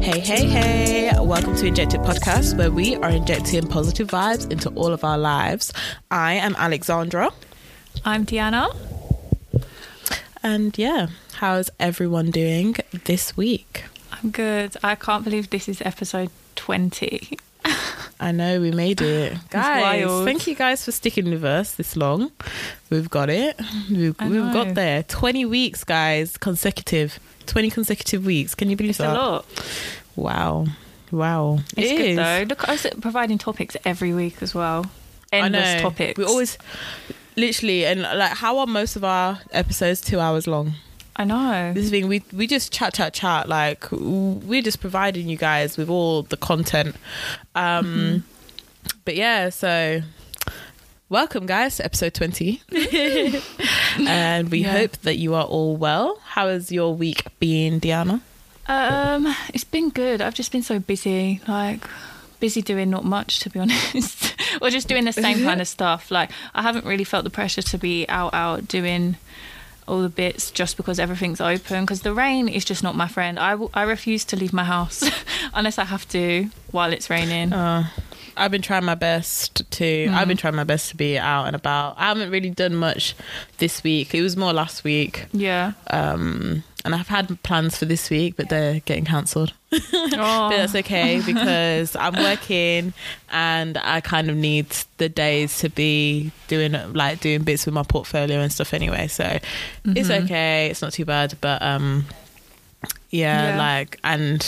Hey, hey, hey. Welcome to Injected Podcast, where we are injecting positive vibes into all of our lives. I am Alexandra. I'm Diana. And yeah, how's everyone doing this week? I'm good. I can't believe this is episode 20. I know we made it. Guys, thank you guys for sticking with us this long. We've got it. We've, we've got there. 20 weeks, guys, consecutive. 20 consecutive weeks. Can you believe It's a that? lot. Wow. Wow. It's It good is. though. Look, was providing topics every week as well. Endless topics. We always, literally, and like, how are most of our episodes two hours long? I know. This thing we we just chat chat chat like we're just providing you guys with all the content. Um Mm-hmm. but yeah, so welcome guys to episode 20. and we Yeah. hope that you are all well. How has your week been, Diana? Um, it's been good. I've just been so busy, like busy doing not much to be honest, or just doing the same kind of stuff. Like I haven't really felt the pressure to be out out doing all the bits just because everything's open. Because the rain is just not my friend. I, w- I refuse to leave my house unless I have to while it's raining. Uh, I've been trying my best to. I've been trying my best to be out and about. I haven't really done much this week. It was more last week. yeah. Um, and I've had plans for this week, but they're getting cancelled. Oh. But that's okay because I'm working and I kind of need the days to be doing like doing bits with my portfolio and stuff anyway. So it's Mhm. okay. It's not too bad. But um, yeah, Yeah. like and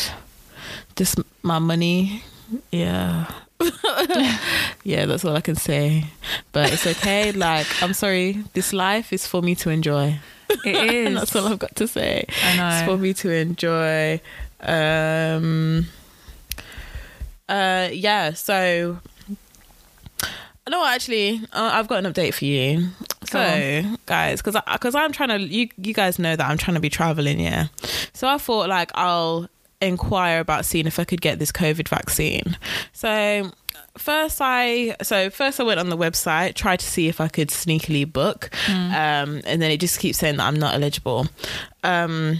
just my money, yeah. yeah, that's all I can say. But it's okay. Like, I'm sorry. This life is for me to enjoy. It is. And that's all I've got to say. I know. It's for me to enjoy. Um, uh, yeah. So, no, actually, uh, I've got an update for you. Go So, guys, because because I'm trying to, you you guys know that I'm trying to be traveling, yeah. So I thought like I'll inquire about seeing if I could get this COVID vaccine. So first I so first I went on the website, tried to see if I could sneakily book, um, and then it just keeps saying that I'm not eligible. Um,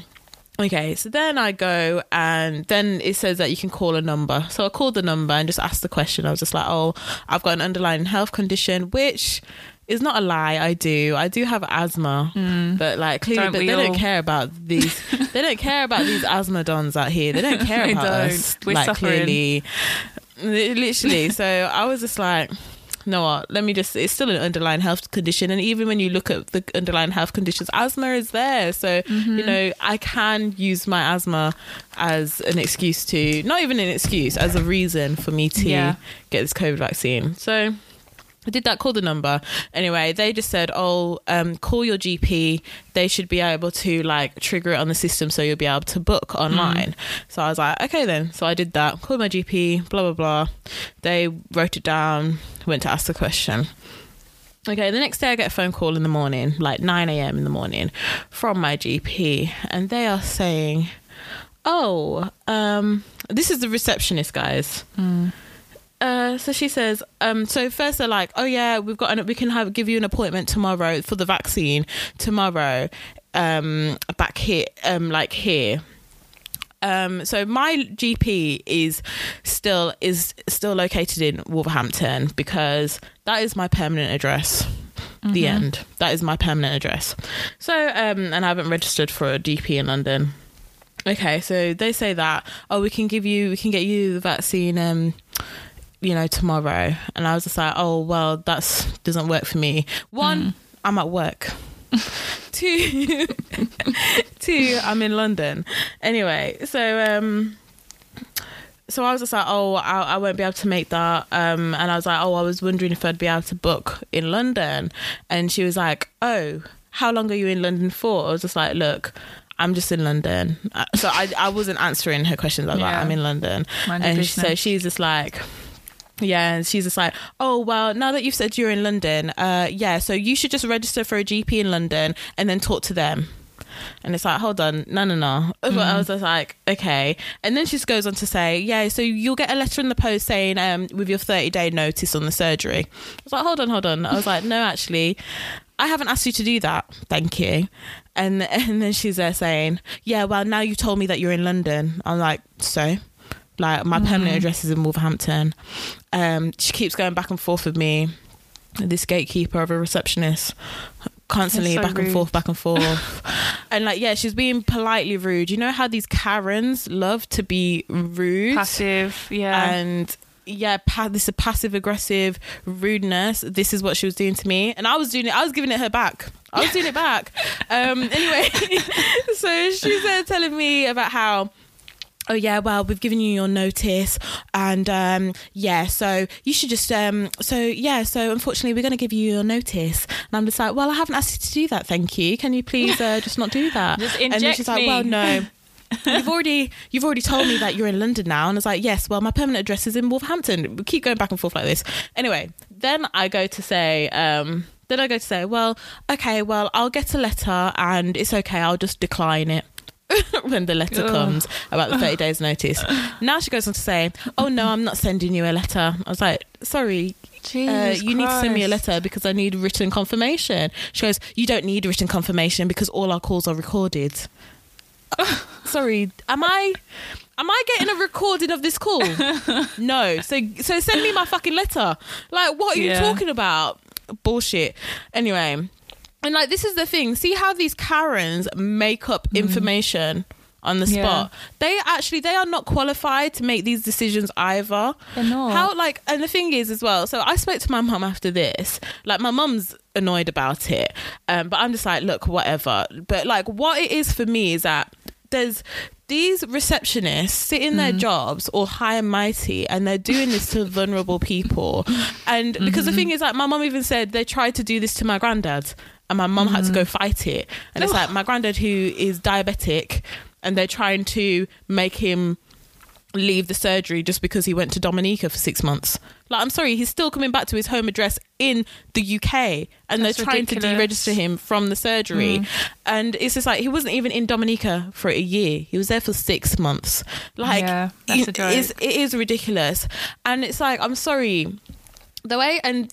okay, so then I go and then it says that you can call a number. So I called the number and just asked the question. I was just like, oh, I've got an underlying health condition, which is not a lie. I do. I do have asthma, but like clearly Don't they, we they don't care about these. they don't care about these asthma dons out here. They don't care about don't. us. We're like suffering. clearly, literally. so I was just like. No, what? Let me just. It's still an underlying health condition, and even when you look at the underlying health conditions, asthma is there. So Mm-hmm. you know, I can use my asthma as an excuse to, not even an excuse, as a reason for me to Yeah. get this COVID vaccine. So I did that, call the number. Anyway, they just said, oh, um, call your GP. They should be able to like trigger it on the system so you'll be able to book online. So I was like, okay then. So I did that, called my GP, blah, blah, blah. They wrote it down, went to ask the question. Okay, the next day I get a phone call in the morning, like 9 a.m. in the morning, from my GP, and they are saying, Oh, um, this is the receptionist, guys. Uh, so she says, um, so first they're like, oh yeah, we've got an, we can have give you an appointment tomorrow for the vaccine tomorrow, um, back here, um, like here. Um, so my GP is still is still located in Wolverhampton because that is my permanent address. The end. That is my permanent address. So, um, and I haven't registered for a GP in London. Okay, so they say that oh, we can give you, we can get you the vaccine, um, you know, tomorrow. And I was just like, oh well, that's doesn't work for me. One, I'm at work. two, two, I'm in London. Anyway, so um, so I was just like, oh, I, I won't be able to make that. Um, and I was like, oh, I was wondering if I'd be able to book in London. And she was like, oh, how long are you in London for? I was just like, look. I'm just in London, Uh, so I I wasn't answering her questions. I was like, Yeah. I'm in London, Mind and she, so she's just like, yeah, and she's just like, oh well, now that you've said you're in London, uh, yeah, so you should just register for a GP in London and then talk to them. And it's like, hold on, no, no, no. But I was just like, okay. And then she just goes on to say, yeah, so you'll get a letter in the post saying, um, with your 30 day notice on the surgery. I was like, hold on, hold on. I was like, no, actually, I haven't asked you to do that. Thank you. And and then she's there saying, yeah, well, now you told me that you're in London. I'm like, so. Like my permanent address is in Wolverhampton. Um, she keeps going back and forth with me. This gatekeeper of a receptionist, constantly so back and forth, back and forth, and like yeah, she's being politely rude. You know how these Karens love to be rude, Passive, yeah. and yeah, pa- this is a passive aggressive rudeness. This is what she was doing to me, and I was doing it. I was giving it her back. I was doing it back. Um, anyway, so she's uh, telling me about how. Oh yeah, well we've given you your notice, and um, yeah, so you should just um, so yeah, so unfortunately we're going to give you your notice, and I'm just like, well I haven't asked you to do that, thank you. Can you please uh, just not do that? Just and then inject she's like, me. well no, you've already you've already told me that you're in London now, and I was like, yes, well, my permanent address is in Wolverhampton. We keep going back and forth like this. Anyway, then I go to say, um, then I go to say, well, okay, well, I'll get a letter, and it's okay, I'll just decline it. when the letter comes about the 30 days notice now she goes on to say oh no i'm not sending you a letter i was like sorry uh, you need to send me a letter because I need written confirmation. She goes, You don't need written confirmation because all our calls are recorded. Sorry, am I am I getting a recording of this call? no. So so send me my fucking letter. Like what are you Yeah. talking about? Bullshit. Anyway. And like this is the thing. See how these Karens make up information on the Mm. Yeah. spot. They actually they are not qualified to make these decisions either. They're not. How like and the thing is as well. So I spoke to my mum after this. Like my mum's annoyed about it, um, but I'm just like, look, whatever. But like, what it is for me is that there's these receptionists sit in their jobs or high and mighty and they're doing this to vulnerable people and because the thing is like my mum even said they tried to do this to my granddad and my mum had to go fight it. And it's like my granddad who is diabetic and they're trying to make him leave the surgery just because he went to Dominica for six months. Like, I'm sorry, he's still coming back to his home address in the UK, and That's they're trying to deregister him from the surgery. And it's just like he wasn't even in Dominica for a year; he was there for six months. Like, Yeah, it- it's- it is ridiculous, and it's like I'm sorry, the way and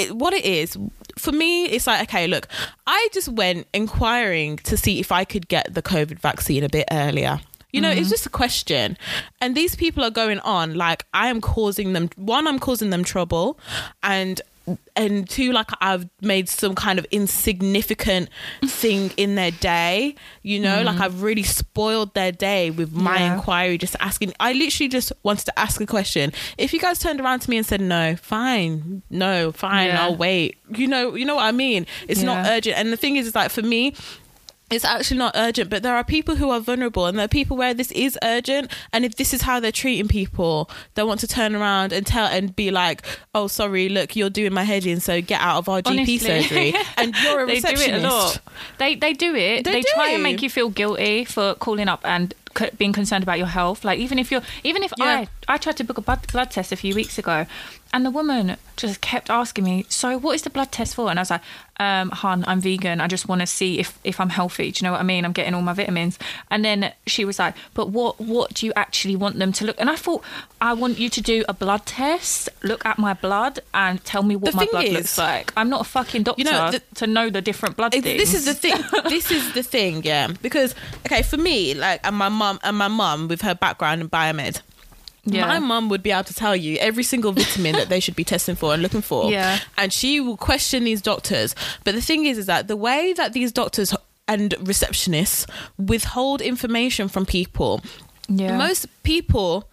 it, what it is for me it's like okay look i just went inquiring to see if i could get the covid vaccine a bit earlier. You know it's mm-hmm. just a question. And these people are going on like i am causing them one i'm causing them trouble. And and two like i've made some kind of insignificant thing in their day you know? Mm-hmm. Like i've really spoiled their day with my Yeah. inquiry just asking i literally just wanted to ask a question. If you guys turned around to me and said no fine. No fine Yeah. i'll wait. You know you know what i mean? It's not urgent. And the thing is is like for me it's actually not urgent, but there are people who are vulnerable, and there are people where this is urgent. And if this is how they're treating people, they want to turn around and tell and be like, "Oh, sorry, look, you're doing my head in, so get out of our GP Honestly. surgery." And you're a they do it a lot. They they do it. They They, try and make you feel guilty for calling up and c- being concerned about your health. Like even if you're even if Yeah. I I tried to book a blood, blood test a few weeks ago, and the woman just kept asking me, "So what is the blood test for?" And I was like, um, "Hun, I'm vegan. I just want to see if if I'm healthy. Do you know what I mean? I'm getting all my vitamins." And then she was like, "But what what do you actually want them to look?" And I thought, "I want you to do a blood test, look at my blood, and tell me what The my blood is- looks like." I'm not a fucking doctor You know, the- to know the different blood things. this is the thing. this is the thing, yeah. Because okay, for me, like, and my mum and my mum with her background in biomed. Yeah. My mum would be able to tell you every single vitamin that they should be testing for and looking for. Yeah. And she will question these doctors. But the thing is, is that the way that these doctors and receptionists withhold information from people, Yeah. most people,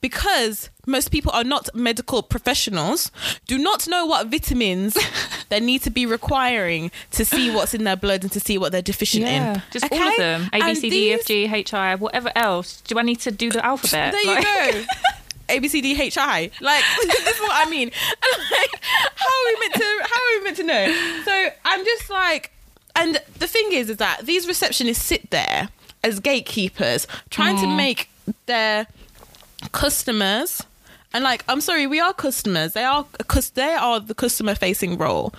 because most people are not medical professionals, do not know what vitamins they need to be requiring to see what's in their blood and to see what they're deficient yeah, in. just all of them. A B C D E F G H I whatever else. Do I need to do the alphabet? There Like- you go. A B C D H I. Like this is what I mean. Like, how are we meant to? How are we meant to know? So I'm just like, and the thing is, is that these receptionists sit there as gatekeepers, trying to mm. make their customers. And like, I'm sorry, we are customers. They are because they are the customer facing role,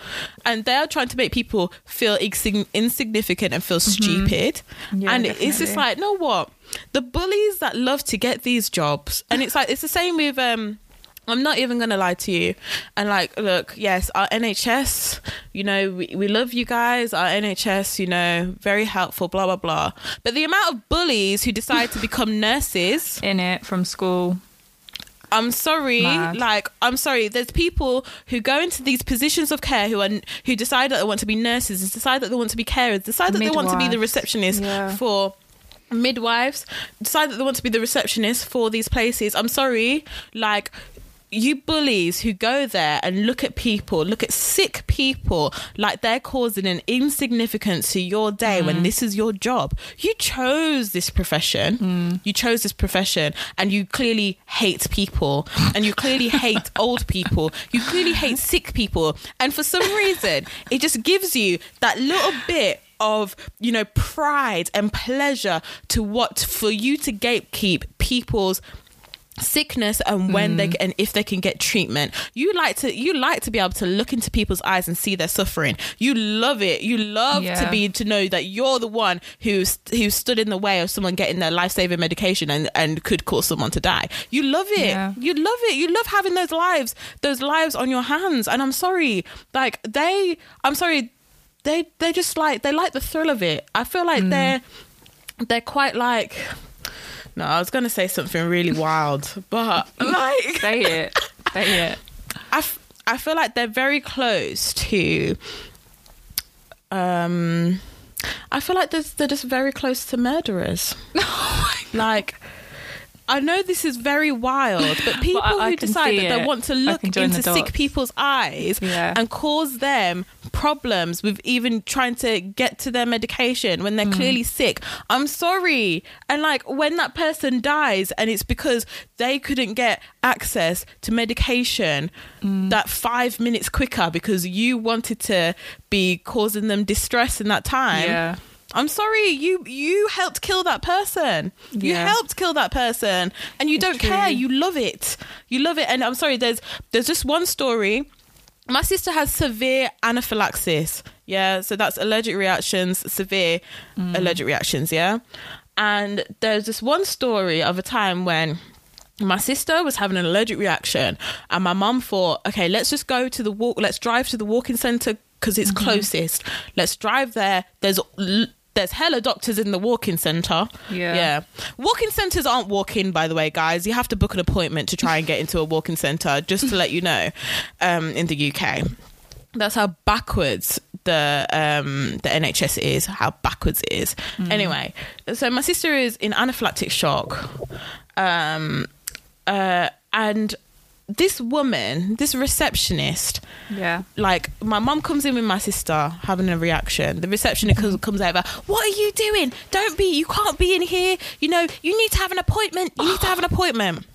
and they are trying to make people feel insign- insignificant and feel stupid. Yeah, and it's just definitely. like, know what? The bullies that love to get these jobs, and it's like it's the same with um I'm not even going to lie to you. And like, look, yes, our NHS, you know, we, we love you guys. Our NHS, you know, very helpful, blah, blah, blah. But the amount of bullies who decide to become nurses, In it from school. I'm sorry, Mad. like, I'm sorry. There's people who go into these positions of care who are, who decide that they want to be nurses, decide that they want to be carers, decide that they want to be the receptionist Yeah. for midwives decide that they want to be the receptionist for these places i'm sorry like you bullies who go there and look at people look at sick people like they're causing an insignificance to your day when mm. this is your job. You chose this profession. Mm. You chose this profession and you clearly hate people and you clearly hate old people. You clearly hate sick people. And for some reason it just gives you that little bit of you know pride and pleasure to what for you to gatekeep people's sickness and when they mm. and if they can get treatment. You like to you like to be able to look into people's eyes and see their suffering. You love it. You love to be to know that you're the one who's who stood in the way of someone getting their life-saving medication and and could cause someone to die. You love it. Yeah. you love it. You love having those lives those lives on your hands. And i'm sorry like they i'm sorry they they just like they like the thrill of it. I feel like mm. they're they're quite like no i was gonna say something really wild but like Say it. Say it. I, f- I feel like they're very close to um I feel like they're, they're just very close to murderers. like I know this is very wild, but people I- I who decide that they want to look into sick people's eyes Yeah. and cause them problems with even trying to get to their medication when Mm. they're clearly sick. I'm sorry. And like when that person dies and it's because they couldn't get access to medication Mm. that 5 minutes quicker because you wanted to be causing them distress in that time. Yeah. I'm sorry, you you helped kill that person. You Yeah. helped kill that person, and you It's don't true. care. You love it. You love it. And I'm sorry. There's there's just one story. My sister has severe anaphylaxis. Yeah, so that's allergic reactions, severe Mm. allergic reactions. Yeah, and there's this one story of a time when my sister was having an allergic reaction and my mum thought okay let's just go to the walk let's drive to the walking center because it's Mm-hmm. closest let's drive there there's there's hella doctors in the walking center Yeah. yeah walking centers aren't walk-in by the way guys you have to book an appointment to try and get into a walking center just to let you know um in the uk that's how backwards the um the NHS is, how backwards it is. Anyway, so my sister is in anaphylactic shock. Um uh and this woman, this receptionist, Yeah. like my mum comes in with my sister having a reaction. The receptionist comes, comes over. What are you doing? Don't be. You can't be in here. You know. You need to have an appointment. You need to have an appointment.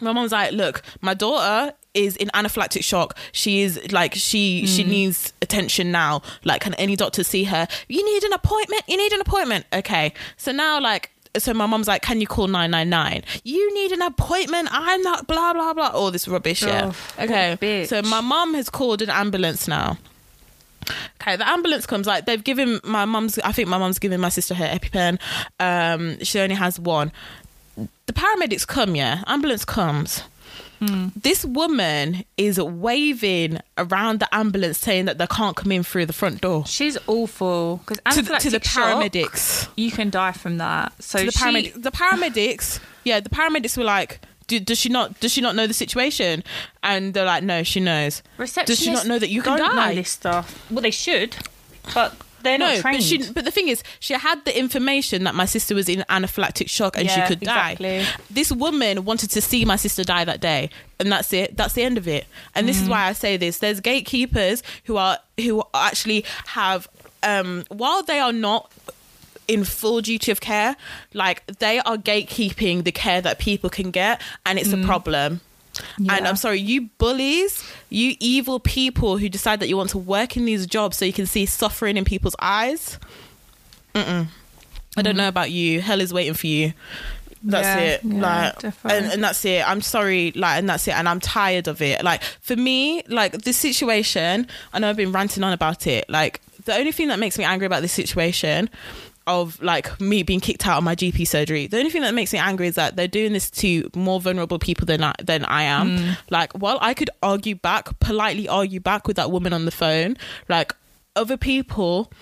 My mum's like, look, my daughter is in anaphylactic shock. She is like, she she hmm. needs attention now. Like, can any doctor see her? You need an appointment. You need an appointment. Okay. So now, like. So my mum's like, "Can you call nine nine nine? You need an appointment. I'm not blah blah blah. All this rubbish. Yeah. Oh, okay. So my mum has called an ambulance now. Okay, the ambulance comes like they've given my mum's. I think my mum's given my sister her EpiPen. Um, she only has one. The paramedics come. Yeah, ambulance comes. Hmm. This woman is waving around the ambulance, saying that they can't come in through the front door. She's awful because To the, to the paramedics. you can die from that. So the she- paramedics. The paramedics. Yeah, the paramedics were like. "Do- Does she not? Does she not know the situation? And they're like, no, she knows. Does she not know that you can die? know this stuff? Well, they should, but they're no, not trained. but she. But the thing is, she had the information that my sister was in anaphylactic shock and she Yeah, could die. This woman wanted to see my sister die that day, and that's it. That's the end of it. And this is Mm. why I say this: there's gatekeepers who are who actually have, um, while they are not in full duty of care, like they are gatekeeping the care that people can get, and it's a problem. And Mm. I'm sorry, you bullies, you evil people who decide that you want to work in these jobs so you can see suffering in people's eyes. Mm-mm. I don't know about you. Hell is waiting for you. That's Mm-hmm. Yeah, it. yeah, like, definitely. and, and that's it. I'm sorry. Like, and that's it. And I'm tired of it. Like, for me, like this situation, I know I've been ranting on about it. Like, the only thing that makes me angry about this situation of like me being kicked out of my GP surgery. The only thing that makes me angry is that they're doing this to more vulnerable people than I, than I am. Mm. Like, while I could argue back, politely argue back with that woman on the phone, like other people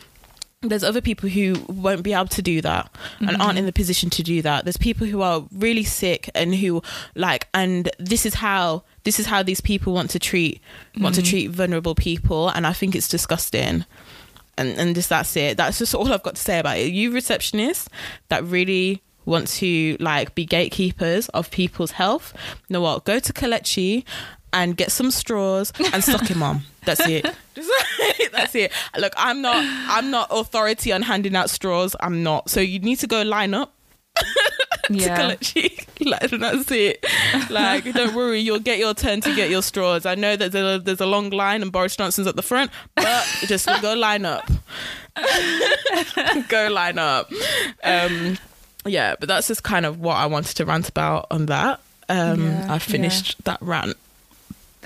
there's other people who won't be able to do that and mm-hmm. aren't in the position to do that. There's people who are really sick and who like and this is how this is how these people want to treat want to mm-hmm. treat vulnerable people and i think it's disgusting and and just that's it. That's just all i've got to say about it. You receptionists that really want to like be gatekeepers of people's health you know what? Go to kalechi and get some straws and suck him on. That's it. That's it. Look i'm not i'm not authority on handing out straws. I'm not. So you need to go line up Yeah. Kalechi. like that's it. Like don't worry, you'll get your turn to get your straws. I know that there's a, there's a long line and Boris Johnson's at the front, but just go line up. go line up. Um, yeah, but that's just kind of what I wanted to rant about on that. Um, Yeah, I finished that rant.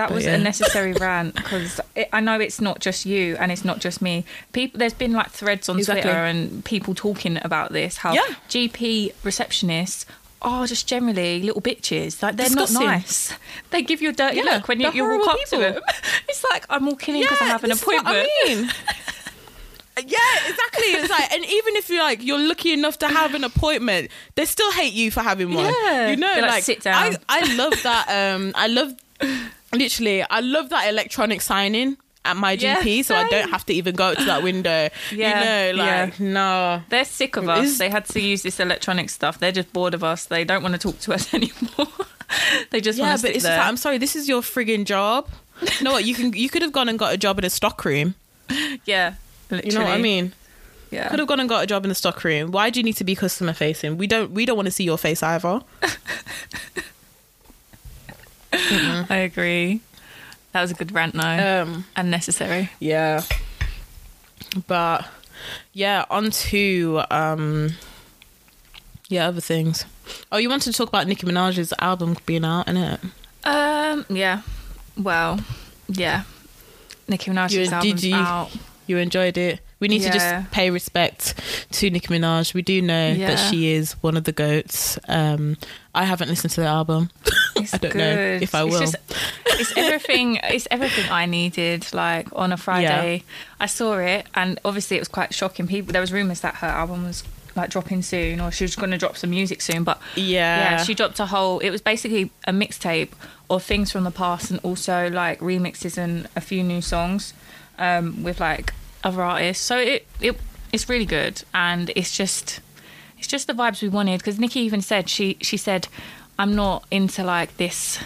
That But was yeah. a necessary rant because I know it's not just you and it's not just me. People, there's been like threads on Exactly. Twitter and people talking about this. How Yeah. GP receptionists are just generally little bitches. Like they're Disgusting. not nice. They give you a dirty Yeah, look when you, you walk up to people. them. It's like I'm walking in because I have an appointment. I mean. Yeah, exactly. It's like, and even if you're like you're lucky enough to have an appointment, they still hate you for having one. Yeah. you know, like, like, "Sit down." I, I love that. Um, I love literally, I love that electronic signing at my Yeah, GP, so I don't have to even go to that window. Yeah, you know, like no. They're sick of us. They had to use this electronic stuff. They're just bored of us. They don't want to talk to us anymore. they just Yeah, want but it's like, I'm sorry, this is your frigging job. You know what? You can you could have gone and got a job in a stock room. yeah, literally. You know what I mean? Yeah. Could have gone and got a job in the stock room. Why do you need to be customer facing? We don't we don't want to see your face either. I agree. That was a good rant, though. Um, Unnecessary. yeah, but yeah, on to um, yeah, other things. Oh, you wanted to talk about Nicki Minaj's album being out, innit? Um. Yeah. Well. Yeah. Nicki Minaj's You- did album's you- out. You enjoyed it. We need to just pay respect to Nicki Minaj. We do know Yeah. that she is one of the goats. Um, I haven't listened to the album. It's I don't good. know if I It's will. just- it's everything. It's everything I needed. Like on a Friday, I saw it, and obviously it was quite shocking. People, there was rumors that her album was like dropping soon, or she was going to drop some music soon. But Yeah. yeah, she dropped a whole. It was basically a mixtape of things from the past, and also like remixes and a few new songs um, with like other artists. So it it it's really good, and it's just it's just the vibes we wanted. Because Nicki even said she she said, "I'm not into like this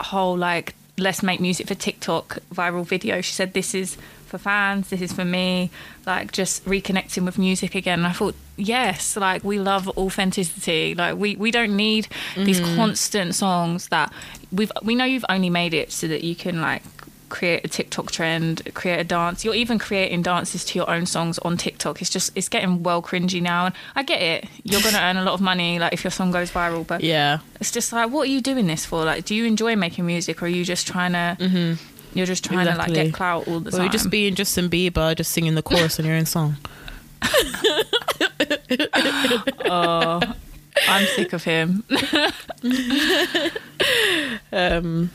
whole like let's make music for TikTok viral video." She said, "This is." For fans, this is for me, like just reconnecting with music again. And I thought, yes, like we love authenticity. Like we, we don't need these mm. constant songs that we've we know you've only made it so that you can like create a TikTok trend, create a dance. You're even creating dances to your own songs on TikTok. It's just it's getting well cringy now. And I get it. You're gonna earn a lot of money like if your song goes viral, but yeah. it's just like what are you doing this for? Like do you enjoy making music or are you just trying to Mm-hmm. you're just trying to like get clout all the Or time? you're just being Justin Bieber, just singing the chorus on your own song. oh I'm sick of him. Um,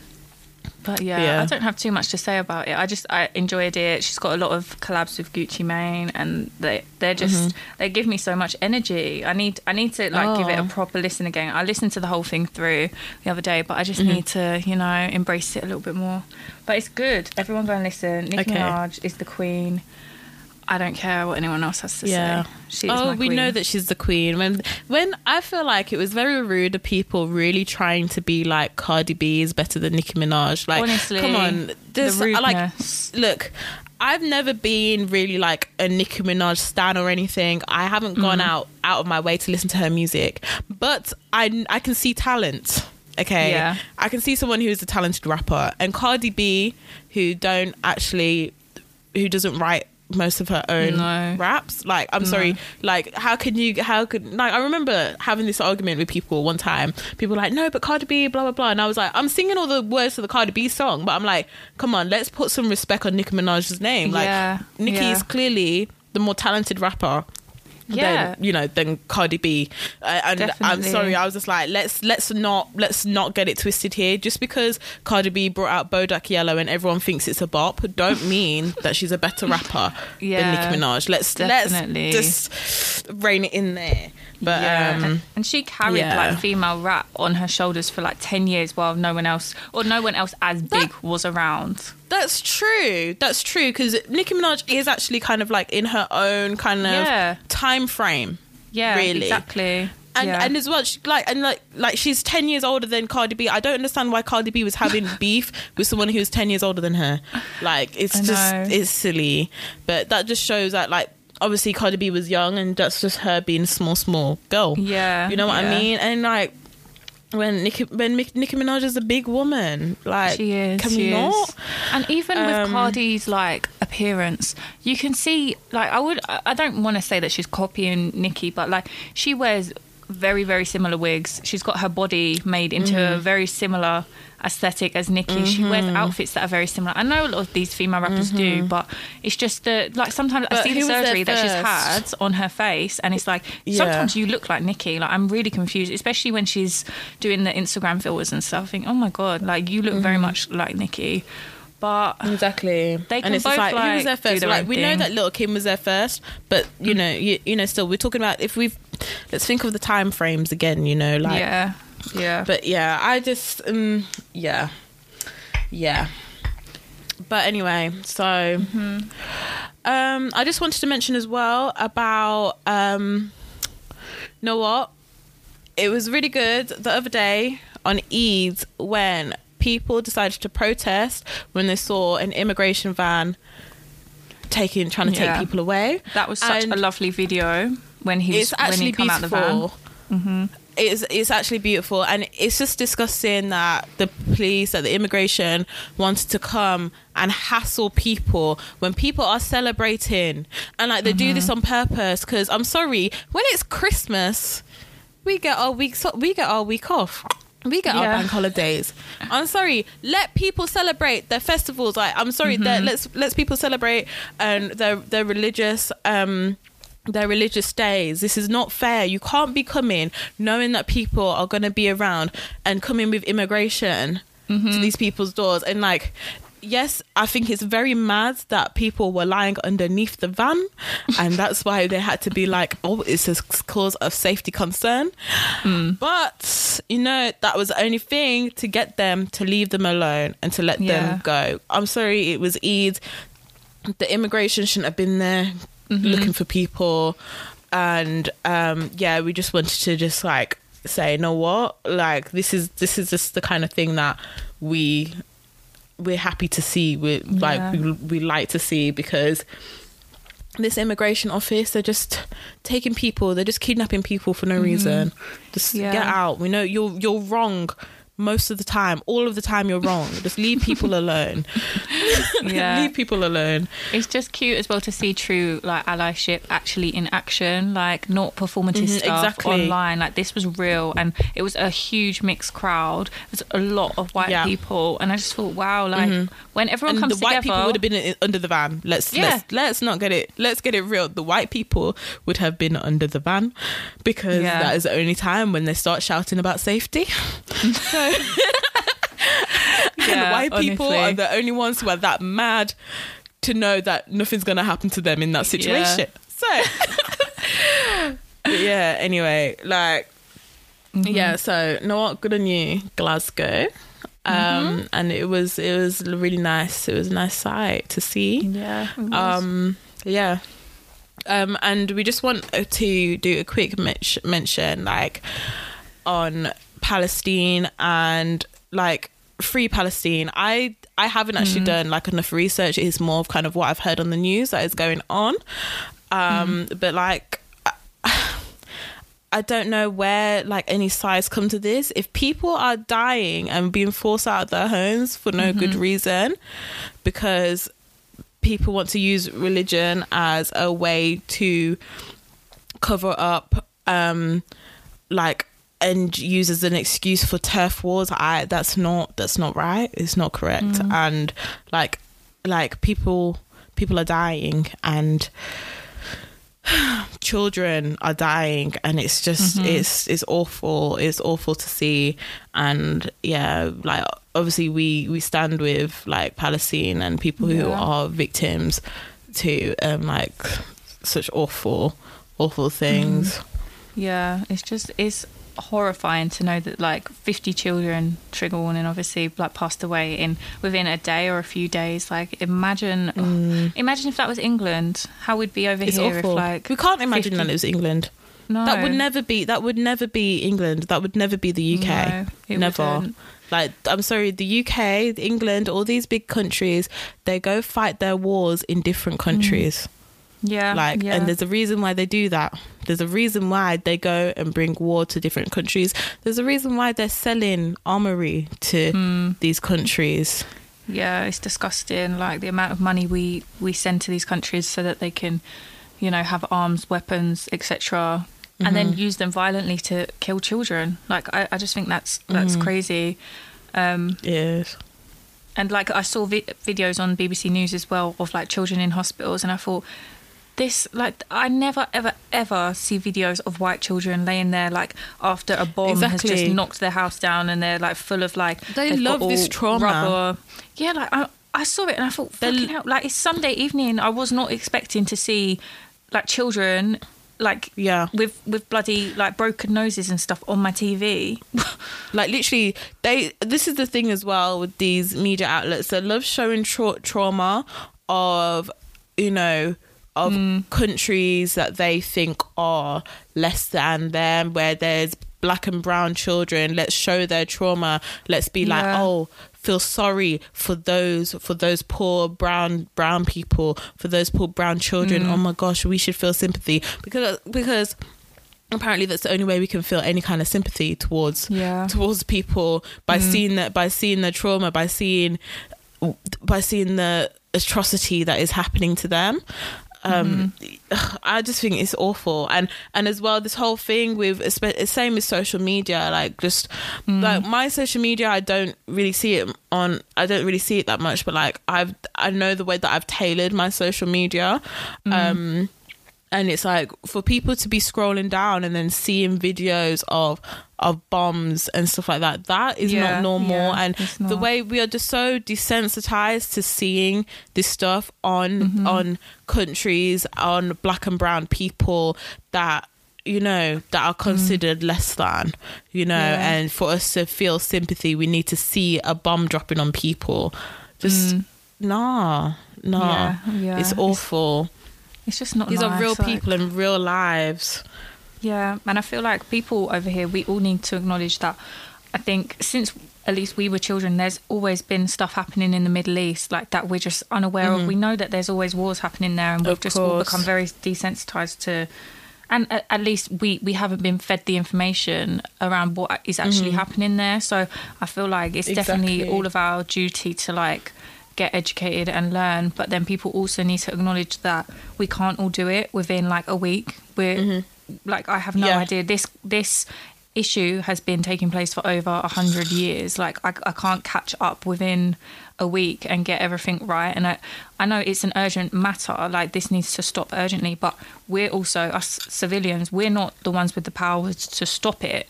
But yeah, Yeah. I don't have too much to say about it. I just I enjoyed it. She's got a lot of collabs with Gucci Mane, and they they're mm-hmm. just they give me so much energy. I need I need to like give it a Oh. proper listen again. I listened to the whole thing through the other day, but I just mm-hmm. need to you know embrace it a little bit more. But it's good. Everyone go and listen. Nicki Okay. Minaj is the queen. I don't care what anyone else has to yeah. say. She is oh, my we know that she's the queen. When when I feel like it was very rude of people really trying to be like Cardi B is better than Nicki Minaj. Like, Honestly, come on, there's the I like look. I've never been really like a Nicki Minaj stan or anything. I haven't gone Mm-hmm. out out of my way to listen to her music, but I I can see talent. Okay, Yeah. I can see someone who's a talented rapper, and Cardi B, who don't actually, who doesn't write most of her own No. raps. Like, I'm sorry, like, how can you, how could, like, I remember having this argument with people one time. People were like, no, but Cardi B, blah, blah, blah. And I was like, I'm singing all the words to the Cardi B song, but I'm like, come on, let's put some respect on Nicki Minaj's name. Like, Yeah, Nicki yeah. is clearly the more talented rapper Yeah. than you know than Cardi B. Uh, and I'm sorry, I was just like, let's let's not let's not get it twisted here. Just because Cardi B brought out Bodak Yellow and everyone thinks it's a bop, don't mean that she's a better rapper Yeah, than Nicki Minaj. Let's definitely. let's just rein it in there. But yeah. um, and she carried yeah. like female rap on her shoulders for like 10 years while no one else or no one else as big was around That's true. That's true because Nicki Minaj is actually kind of like in her own kind of Yeah. time frame. yeah Really. exactly And yeah. and as well, she, like and like like she's ten years older than Cardi B. I don't understand why Cardi B was having beef with someone who's ten years older than her. Like it's just it's silly, but that just shows that like obviously Cardi B was young and that's just her being a small small girl. Yeah, you know what I mean. And like when Nicki when Nicki Minaj is a big woman, like she is can she we is. not? and even Um, with cardi's like appearance you can see like i would i don't want to say that she's copying nicki but like she wears very very similar wigs she's got her body made into Mm-hmm. a very similar aesthetic as nicki she wears outfits that are very similar i know a lot of these female rappers do but it's just the like sometimes i Mm-hmm. See the who was there surgery that she's had on her face and it's like Yeah. sometimes you look like nicki like i'm really confused especially when she's doing the instagram filters and stuff i think oh my god like you look Mm-hmm. very much like nicki but Exactly. They can and it's both, like, who was there first? Like we know that Lil' Kim was there first, but you know, you, you know, still we're talking about if we've let's think of the time frames again. You know, like yeah, yeah. But yeah, I just um yeah. Yeah. But anyway, so Mm-hmm. um I just wanted to mention as well about um you know what? It was really good the other day on Eid when people decided to protest when they saw an immigration van taking trying to Yeah. take people away. that was such And a lovely video when he was it's when actually he come out the van. beautiful. Mm-hmm. It's it's actually beautiful, and it's just disgusting that the police, that the immigration wanted to come and hassle people when people are celebrating, and like they do this mm-hmm. on purpose. Because I'm sorry, when it's Christmas, we get our weeks we get our week off. We get our bank holidays. I'm sorry. Let people celebrate their festivals. Like I'm sorry. that mm-hmm. Let's let's people celebrate and their their religious um their religious days. This is not fair. You can't be coming knowing that people are going to be around and coming with immigration to mm-hmm. these people's doors and like. Yes, I think it's very mad that people were lying underneath the van, and that's why they had to be like, "Oh, it's a cause of safety concern." Mm. But you know, that was the only thing to get them to leave them alone and to let Yeah. them go. I'm sorry, it was Eid. The immigration shouldn't have been there looking for people, and um, yeah, we just wanted to just like say, you know what, like this is this is just the kind of thing that we we're happy to see. We like Yeah. we, we like to see because this immigration office they're just taking people they're just kidnapping people for no reason just Yeah. get out we know you're you're wrong most of the time all of the time you're wrong just leave people alone Yeah. leave people alone It's just cute as well to see true like allyship actually in action, like not performative Mhm, stuff exactly. online. Like this was real, and it was a huge mixed crowd. There's a lot of white Yeah. people, and I just thought, wow, like when everyone and comes the white together, people would have been under the van let's Yeah. let's let's not get it let's get it real the white people would have been under the van because Yeah. that is the only time when they start shouting about safety so and Yeah, white people honestly. are the only ones who are that mad to know that nothing's going to happen to them in that situation. So, but yeah, anyway, like, Mm-hmm. yeah, so, know what? Good on you, Glasgow. Um, Mm-hmm. and it was it was really nice. It was a nice sight to see. yeah. Um, yeah. Um, and we just want to do a quick mention, like, on Palestine and like free Palestine. I I haven't actually done like enough research. It's more of kind of what I've heard on the news that is going on. Um, but like. I don't know where like any sides come to this. If people are dying and being forced out of their homes for no good reason, because people want to use religion as a way to cover up um like and use as an excuse for turf wars i that's not that's not right. It's not correct. Mm. And like like people people are dying and children are dying and it's just mm-hmm. it's it's awful. It's awful to see. And yeah like obviously we we stand with like palestine and people who Yeah. are victims to um like such awful awful things. Mm-hmm. Yeah, it's just it's horrifying to know that like 50 children trigger warning obviously like passed away in within a day or a few days. Like imagine oh, imagine if that was england. How we'd be over Mm. it's here awful. if like we can't imagine 50 that it was england. No. That would never be that would never be england. That would never be the uk No, never. wouldn't. like i'm sorry the uk england all these big countries they go fight their wars in different countries yeah like yeah. and there's a reason why they do that there's a reason why they go and bring war to different countries there's a reason why they're selling armory to Hmm. these countries yeah it's disgusting like the amount of money we we send to these countries so that they can you know have arms weapons etc and then Mm-hmm. use them violently to kill children like i, I just think that's that's Mm-hmm. crazy um yes and like I saw vi- videos on BBC News as well of like children in hospitals, and I thought this like I never ever ever see videos of white children laying there like after a bomb has Exactly. just knocked their house down, and they're like full of like They love this trauma. Rubber. Yeah, like I I saw it and I thought fucking hell, like it's Sunday evening. I was not expecting to see like children like yeah with with bloody like broken noses and stuff on my TV. like literally they this is the thing as well with these media outlets they love showing tra- trauma of you know of hmm. countries that they think are less than them where there's black and brown children let's show their trauma. Let's be like oh feel sorry for those for those poor brown brown people for those poor brown children. Hmm. Oh my gosh we should feel sympathy. Because because apparently that's the only way we can feel any kind of sympathy towards Yeah. towards people by hmm. seeing that by seeing the trauma by seeing by seeing the atrocity that is happening to them um i just think it's awful. And and as well this whole thing with same with social media like just like my social media i don't really see it on i don't really see it that much but like i've i know the way that i've tailored my social media. Um and it's like for people to be scrolling down and then seeing videos of of bombs and stuff like that that is Yeah, not normal yeah, and it's the way we are just so desensitized to seeing this stuff on Mm-hmm. on countries on black and brown people that you know that are considered less than you know Mm. Yeah. and for us to feel sympathy we need to see a bomb dropping on people just nah nah Mm. Yeah, yeah. it's It's- awful It's just not. these are nice, real like- people in real lives Yeah, and I feel like people over here, we all need to acknowledge that. I think since at least we were children, there's always been stuff happening in the Middle East like that we're just unaware of. Mm-hmm. We know that there's always wars happening there, and we've Of just all become very desensitized to. And at, at least we we haven't been fed the information around what is actually mm-hmm. happening there. So I feel like it's definitely all of our duty to like get educated and learn but then people also need to acknowledge that we can't all do it within like a week we're mm-hmm. Like i have no Yeah. idea. This this issue has been taking place for over a hundred years. Like I, I can't catch up within a week and get everything right. And I, I know it's an urgent matter. Like this needs to stop urgently. But we're also us civilians we're not the ones with the power to stop it.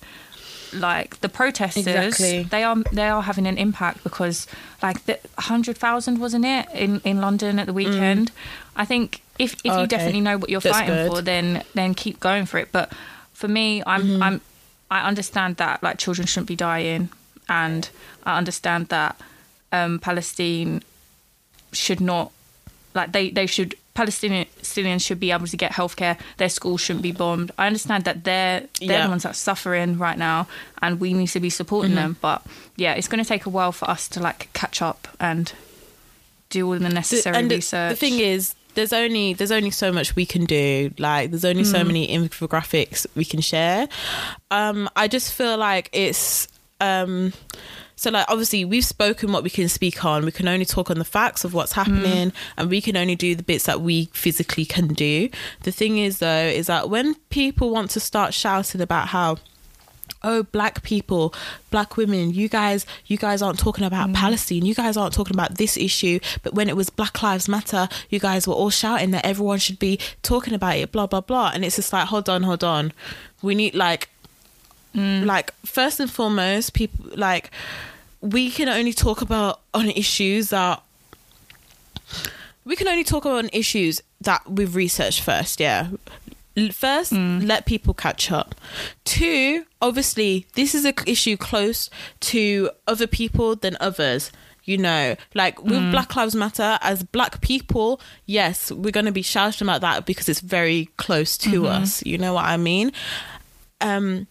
Like the protesters Exactly. they are they are having an impact because like the 100,000 wasn't it in in London at the mm. weekend I think if if you. Okay. definitely know what you're That's fighting good. for then then keep going for it but for me I'm Mm-hmm. I'm I understand that like children shouldn't be dying and I understand that um Palestine should not like they they should Palestinian Palestinians should be able to get healthcare. Their schools shouldn't be bombed. I understand that they're they're Yeah. the ones that are suffering right now, and we need to be supporting Mm-hmm. them. But yeah, it's going to take a while for us to like catch up and do all the necessary the- research. The thing is, there's only there's only so much we can do. Like there's only Hmm. so many infographics we can share. Um, I just feel like it's um, so like obviously we've spoken what we can speak on. We can only talk on the facts of what's happening, and we can only do the bits that we physically can do. The thing is though, is that when people want to start shouting about how oh black people black women you guys you guys aren't talking about mm. palestine. You guys aren't talking about this issue. But when it was black lives matter you guys were all shouting that everyone should be talking about it blah blah blah. And it's just like hold on hold on. We need like mm. like first and foremost people like we can only talk about on issues that we can only talk about on issues that we've researched first yeah First mm. let people catch up. Two obviously this is an issue close to other people than others you know? Like with mm. black lives matter as black people yes we're going to be shouting about that because it's very close to mm-hmm. us you know what i mean? Um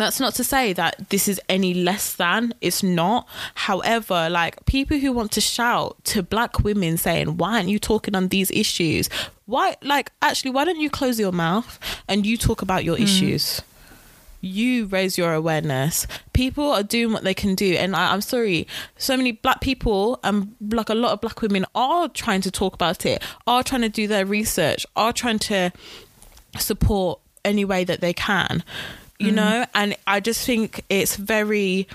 that's not to say that this is any less than it's not. However like people who want to shout to black women saying why aren't you talking on these issues? Why like actually why don't you close your mouth and you talk about your hmm. issues? You raise your awareness. People are doing what they can do. And I, i'm sorry so many black people and like a lot of black women are trying to talk about it are trying to do their research are trying to support any way that they can you mm. know? And i just think it's very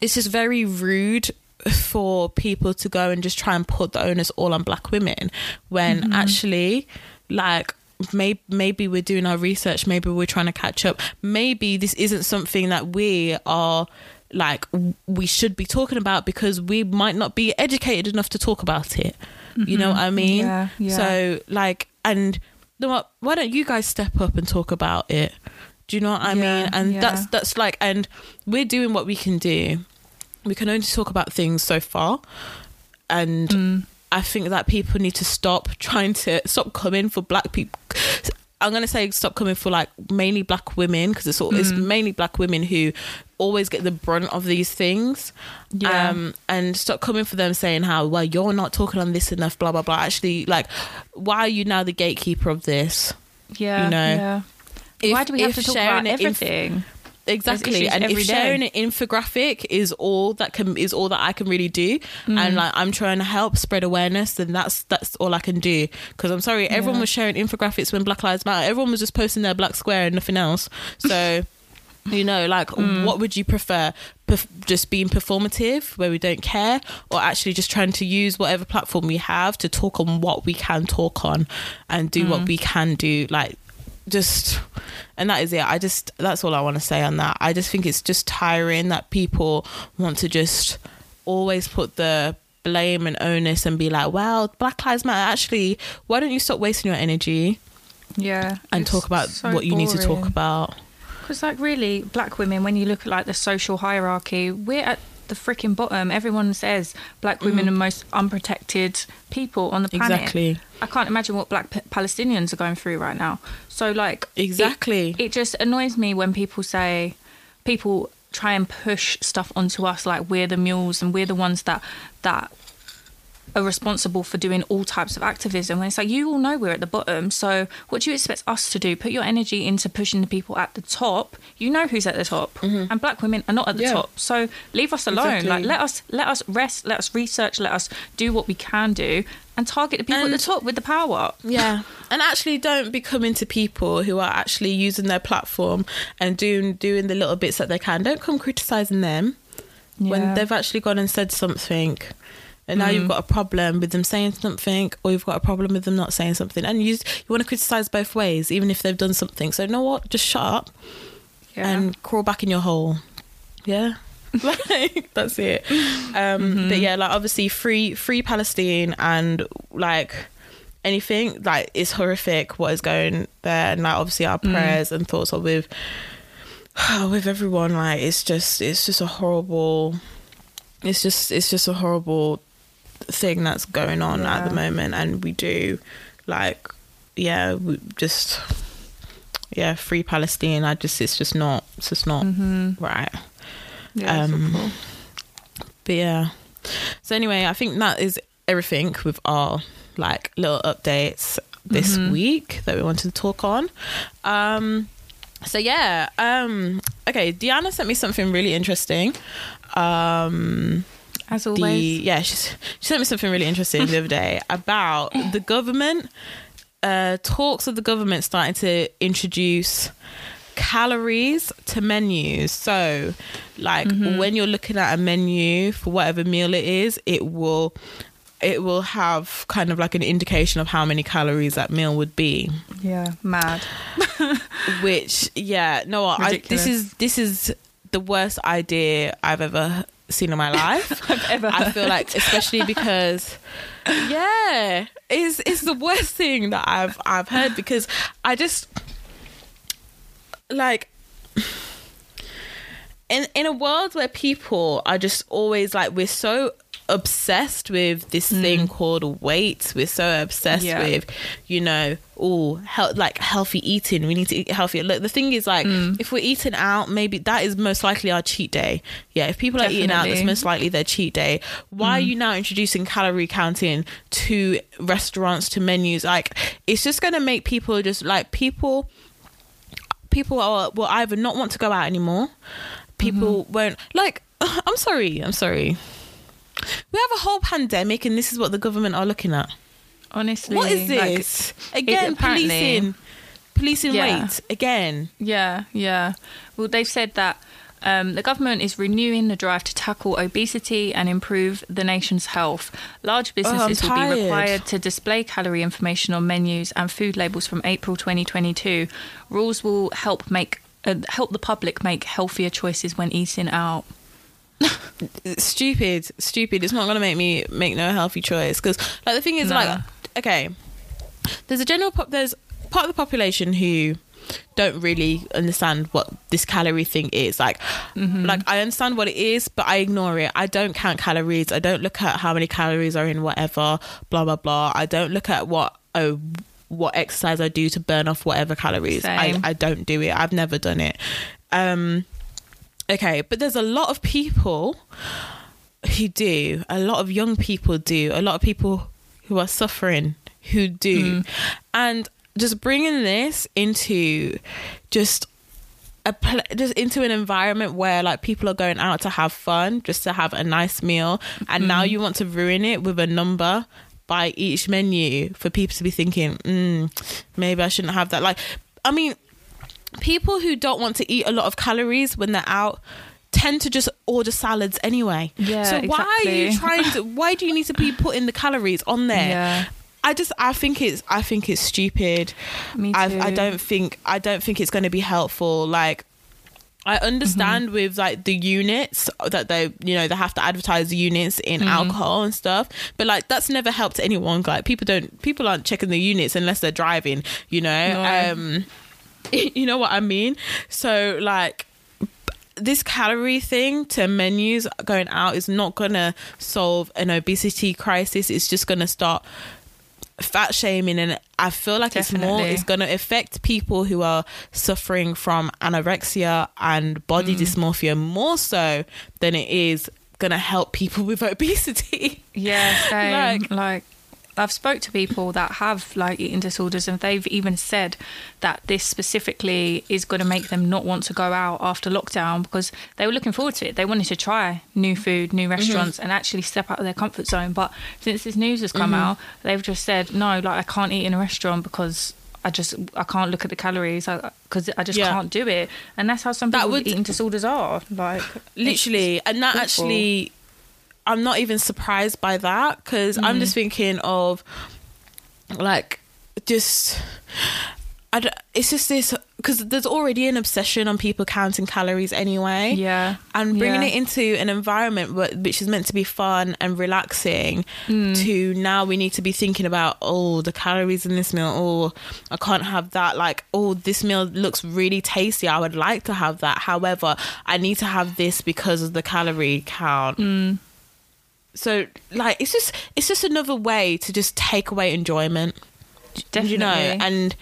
it's just very rude for people to go and just try and put the onus all on black women when mm-hmm. actually like maybe maybe we're doing our research maybe we're trying to catch up. Maybe this isn't something that we are like we should be talking about because we might not be educated enough to talk about it. You know what i mm-hmm. mean? Yeah, yeah. so like and why don't you guys step up and talk about it do you know what i Yeah, mean and yeah. that's that's like and we're doing what we can do we can only talk about things so far and Mm. i think that people need to stop trying to stop coming for black people i'm going to say stop coming for like mainly black women because it's all it's Mm. mainly black women who always get the brunt of these things Yeah. um and stop coming for them saying how well you're not talking on this enough blah blah blah actually like why are you now the gatekeeper of this Yeah. you know, yeah. If- Why do we have to talk about everything? exactly and if day. sharing an infographic is all that can is all that i can really do Mm. and like i'm trying to help spread awareness then that's that's all i can do because i'm sorry everyone Yeah. was sharing infographics when black lives matter everyone was just posting their black square and nothing else so you know like Mm. what would you prefer Perf- just being performative where we don't care or actually just trying to use whatever platform we have to talk on what we can talk on and do Mm. what we can do like just and that is it i just that's all i want to say on that i just think it's just tiring that people want to just always put the blame and onus and be like well black lives matter actually why don't you stop wasting your energy Yeah. and talk about so what you need to talk about Because, like, really, black women, when you look at like the social hierarchy, we're at the freaking bottom. Everyone says black women are most unprotected people on the planet. Mm. Exactly. I can't imagine what black P- Palestinians are going through right now. So, like, Exactly. it, just annoys me when people say, people try and push stuff onto us like we're the mules and we're the ones that that are responsible for doing all types of activism. And it's like you all know we're at the bottom. So what do you expect us to do? Put your energy into pushing the people at the top. You know who's at the top, and black women are not at the Mm-hmm. Yeah. top. So leave us alone. Exactly. Like let us let us rest. Let us research. Let us do what we can do and target the people at the top with the power. Up. Yeah. And actually don't be coming to people who are actually using their platform and doing doing the little bits that they can. Don't come criticizing them when they've actually gone and said something. And now you've mm-hmm. got a problem with them saying something or you've got a problem with them not saying something. And you you want to criticize both ways, even if they've done something. So you know what? Just shut up Yeah. and crawl back in your hole. Yeah. like that's it. Um but mm-hmm. yeah, like obviously free free Palestine and like anything like it's horrific what is going there. And like obviously our mm. prayers and thoughts are with with everyone. Like it's just it's just a horrible it's just it's just a horrible thing that's going on at the moment. And we do like yeah we just yeah free palestine. I just it's just not it's just not mm-hmm. right yeah, um, awful. but yeah so anyway i think that is everything with our like little updates this week that we wanted to talk on um so yeah um okay diana sent me something really interesting um as the always. yeah she, she sent me something really interesting the other day about the government uh talks of the government starting to introduce calories to menus. So, like mm-hmm. when you're looking at a menu for whatever meal it is, it will it will have kind of like an indication of how many calories that meal would be. Yeah, mad. Which, yeah, no, I, this is this is the worst idea I've ever seen in my life. I've ever I feel like, especially because, yeah, it's it's the worst thing that I've I've heard because I just like in in a world where people are just always like we're so obsessed with this mm-hmm. thing called weight. We're so obsessed Yeah. with you know all health like healthy eating. We need to eat healthier. Look the thing is like mm. if we're eating out maybe that is most likely our cheat day. Yeah if people are eating out that's most likely their cheat day. Why are mm. you now introducing calorie counting to restaurants to menus? Like it's just going to make people just like people people are, will either not want to go out anymore. People mm-hmm. won't like i'm sorry i'm sorry. We have a whole pandemic and this is what the government are looking at. Honestly, what is like, this? again apparently- policing. Policing Yeah. weight again. Yeah, yeah. Well, they've said that um, the government is renewing the drive to tackle obesity and improve the nation's health. Large businesses will be required to display calorie information on menus and food labels from April 2022. Rules will help make uh, help the public make healthier choices when eating out. stupid stupid it's not going to make me make no healthy choice because like the thing is No. like okay there's a general pop there's part of the population who don't really understand what this calorie thing is. Like like i understand what it is but i ignore it. I don't count calories. I don't look at how many calories are in whatever blah blah blah. I don't look at what oh what exercise i do to burn off whatever calories. I, Same. I don't do it. I've never done it. Um okay but there's a lot of people who do. A lot of young people do. A lot of people who are suffering who do. And just bringing this into just a pl- just into an environment where like people are going out to have fun just to have a nice meal and now you want to ruin it with a number by each menu for people to be thinking mm, maybe i shouldn't have that like i mean people who don't want to eat a lot of calories when they're out tend to just order salads anyway. Yeah, so why are you trying to why do you need to be putting the calories on there? Yeah. I just I think it's I think it's stupid. Me I too. I don't think I don't think it's going to be helpful like I understand mm-hmm. with like the units uh, that they, you know, they have to advertise the units in mm-hmm. alcohol and stuff, but like that's never helped anyone. Like people don't, people aren't checking the units unless they're driving, you know. No. Um, you know what I mean? So like this calorie thing to menus going out is not gonna solve an obesity crisis. It's just gonna start fat shaming and I feel like it's more it's gonna affect people who are suffering from anorexia and body mm. dysmorphia more so than it is gonna help people with obesity. Yeah, same. Like- Like, I've spoke to people that have like eating disorders, and they've even said that this specifically is going to make them not want to go out after lockdown because they were looking forward to it. They wanted to try new food, new mm-hmm. restaurants, and actually step out of their comfort zone. But since this news has come mm-hmm. out, they've just said no, like I can't eat in a restaurant because. I just I can't look at the calories because I just Yeah. can't do it, and that's how some That people would- with eating disorders are. Like literally and that actually i'm not even surprised by that because i'm Mm. just thinking of like just I don't, it's just this because there's already an obsession on people counting calories anyway yeah, and bringing yeah. it into an environment which is meant to be fun and relaxing Mm. to now we need to be thinking about oh the calories in this meal oh i can't have that like oh this meal looks really tasty i would like to have that however i need to have this because of the calorie count Mm. So like it's just it's just another way to just take away enjoyment definitely. you know and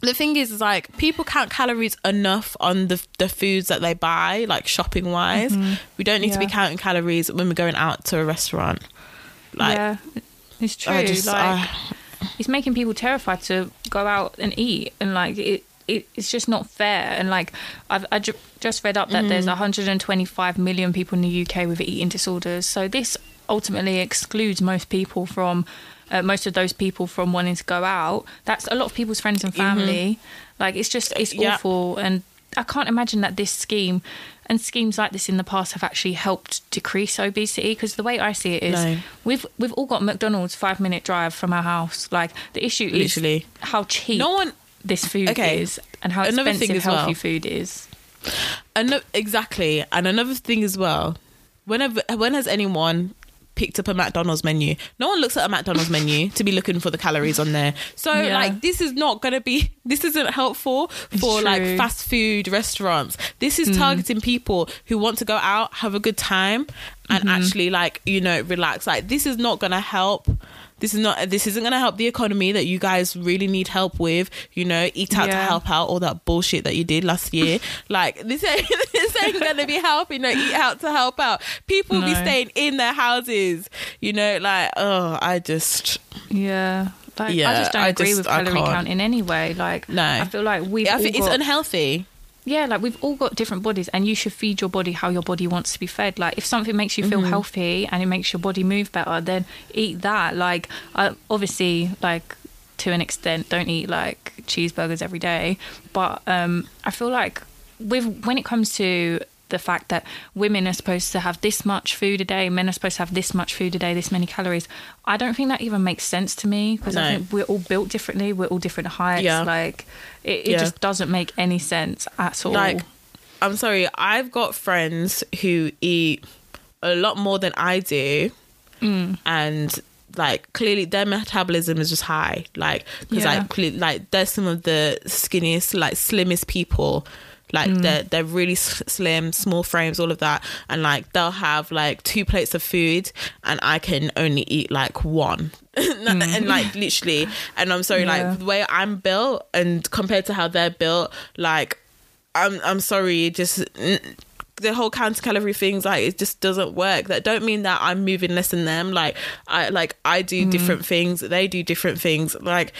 the thing is, is like people count calories enough on the the foods that they buy like shopping wise we don't need to be Mm-hmm. Counting calories when we're going out to a restaurant like yeah, it's true. Just like I- it's making people terrified to go out and eat, and like it, it it's just not fair. And like I've I ju- just read up that there's Mm. 125 million people in the UK with eating disorders. So this ultimately excludes most people from uh, most of those people from wanting to go out. That's a lot of people's friends and family. Like it's just it's Mm-hmm. Yeah. awful, and I can't imagine that this scheme and schemes like this in the past have actually helped decrease obesity. Because the way I see it is, No. we've we've all got McDonald's five minute drive from our house. Like the issue Literally. is how cheap No one this food Okay. is and how Another expensive thing as healthy well. food is. Ano- exactly. And another thing as well, whenever when has anyone picked up a McDonald's menu? No one looks at a McDonald's menu to be looking for the calories on there. So Yeah. like this is not gonna be this isn't helpful for like fast food restaurants. This is hmm. targeting people who want to go out, have a good time and mm-hmm. actually like, you know, relax. Like this is not gonna help. This is not. This isn't going to help the economy that you guys really need help with. You know, eat out to help out all that bullshit that you did last year. like this ain't this ain't gonna be helping. No, eat out to help out. People be staying in their houses. You know, like oh, I just Yeah. Like, I just don't I agree just- with calorie count in any way. Like, No. I feel like we've I think it's unhealthy. Yeah, like we've all got different bodies, and you should feed your body how your body wants to be fed. Like, if something makes you Mm-hmm. feel healthy and it makes your body move better, then eat that. Like, I, obviously, like to an extent, don't eat like cheeseburgers every day, but um, I feel like with when it comes to the fact that women are supposed to have this much food a day, men are supposed to have this much food a day, this many calories. I don't think that even makes sense to me because I think we're all built differently. We're all different heights. Yeah. Like it, it Yeah. just doesn't make any sense at all. Like, I'm sorry, I've got friends who eat a lot more than I do, Mm. and like clearly their metabolism is just high. Like, because Yeah. like like they're some of the skinniest, like slimmest people. Like Mm. they're they're really s- slim, small frames, all of that, and like they'll have like two plates of food, and I can only eat like one, and like literally, and I'm sorry, Mm. Yeah. like the way I'm built, and compared to how they're built, like I'm I'm sorry, just mm, the whole counter calorie things like it just doesn't work. That don't mean that I'm moving less than them. Like I like I do Mm. different things, they do different things. Like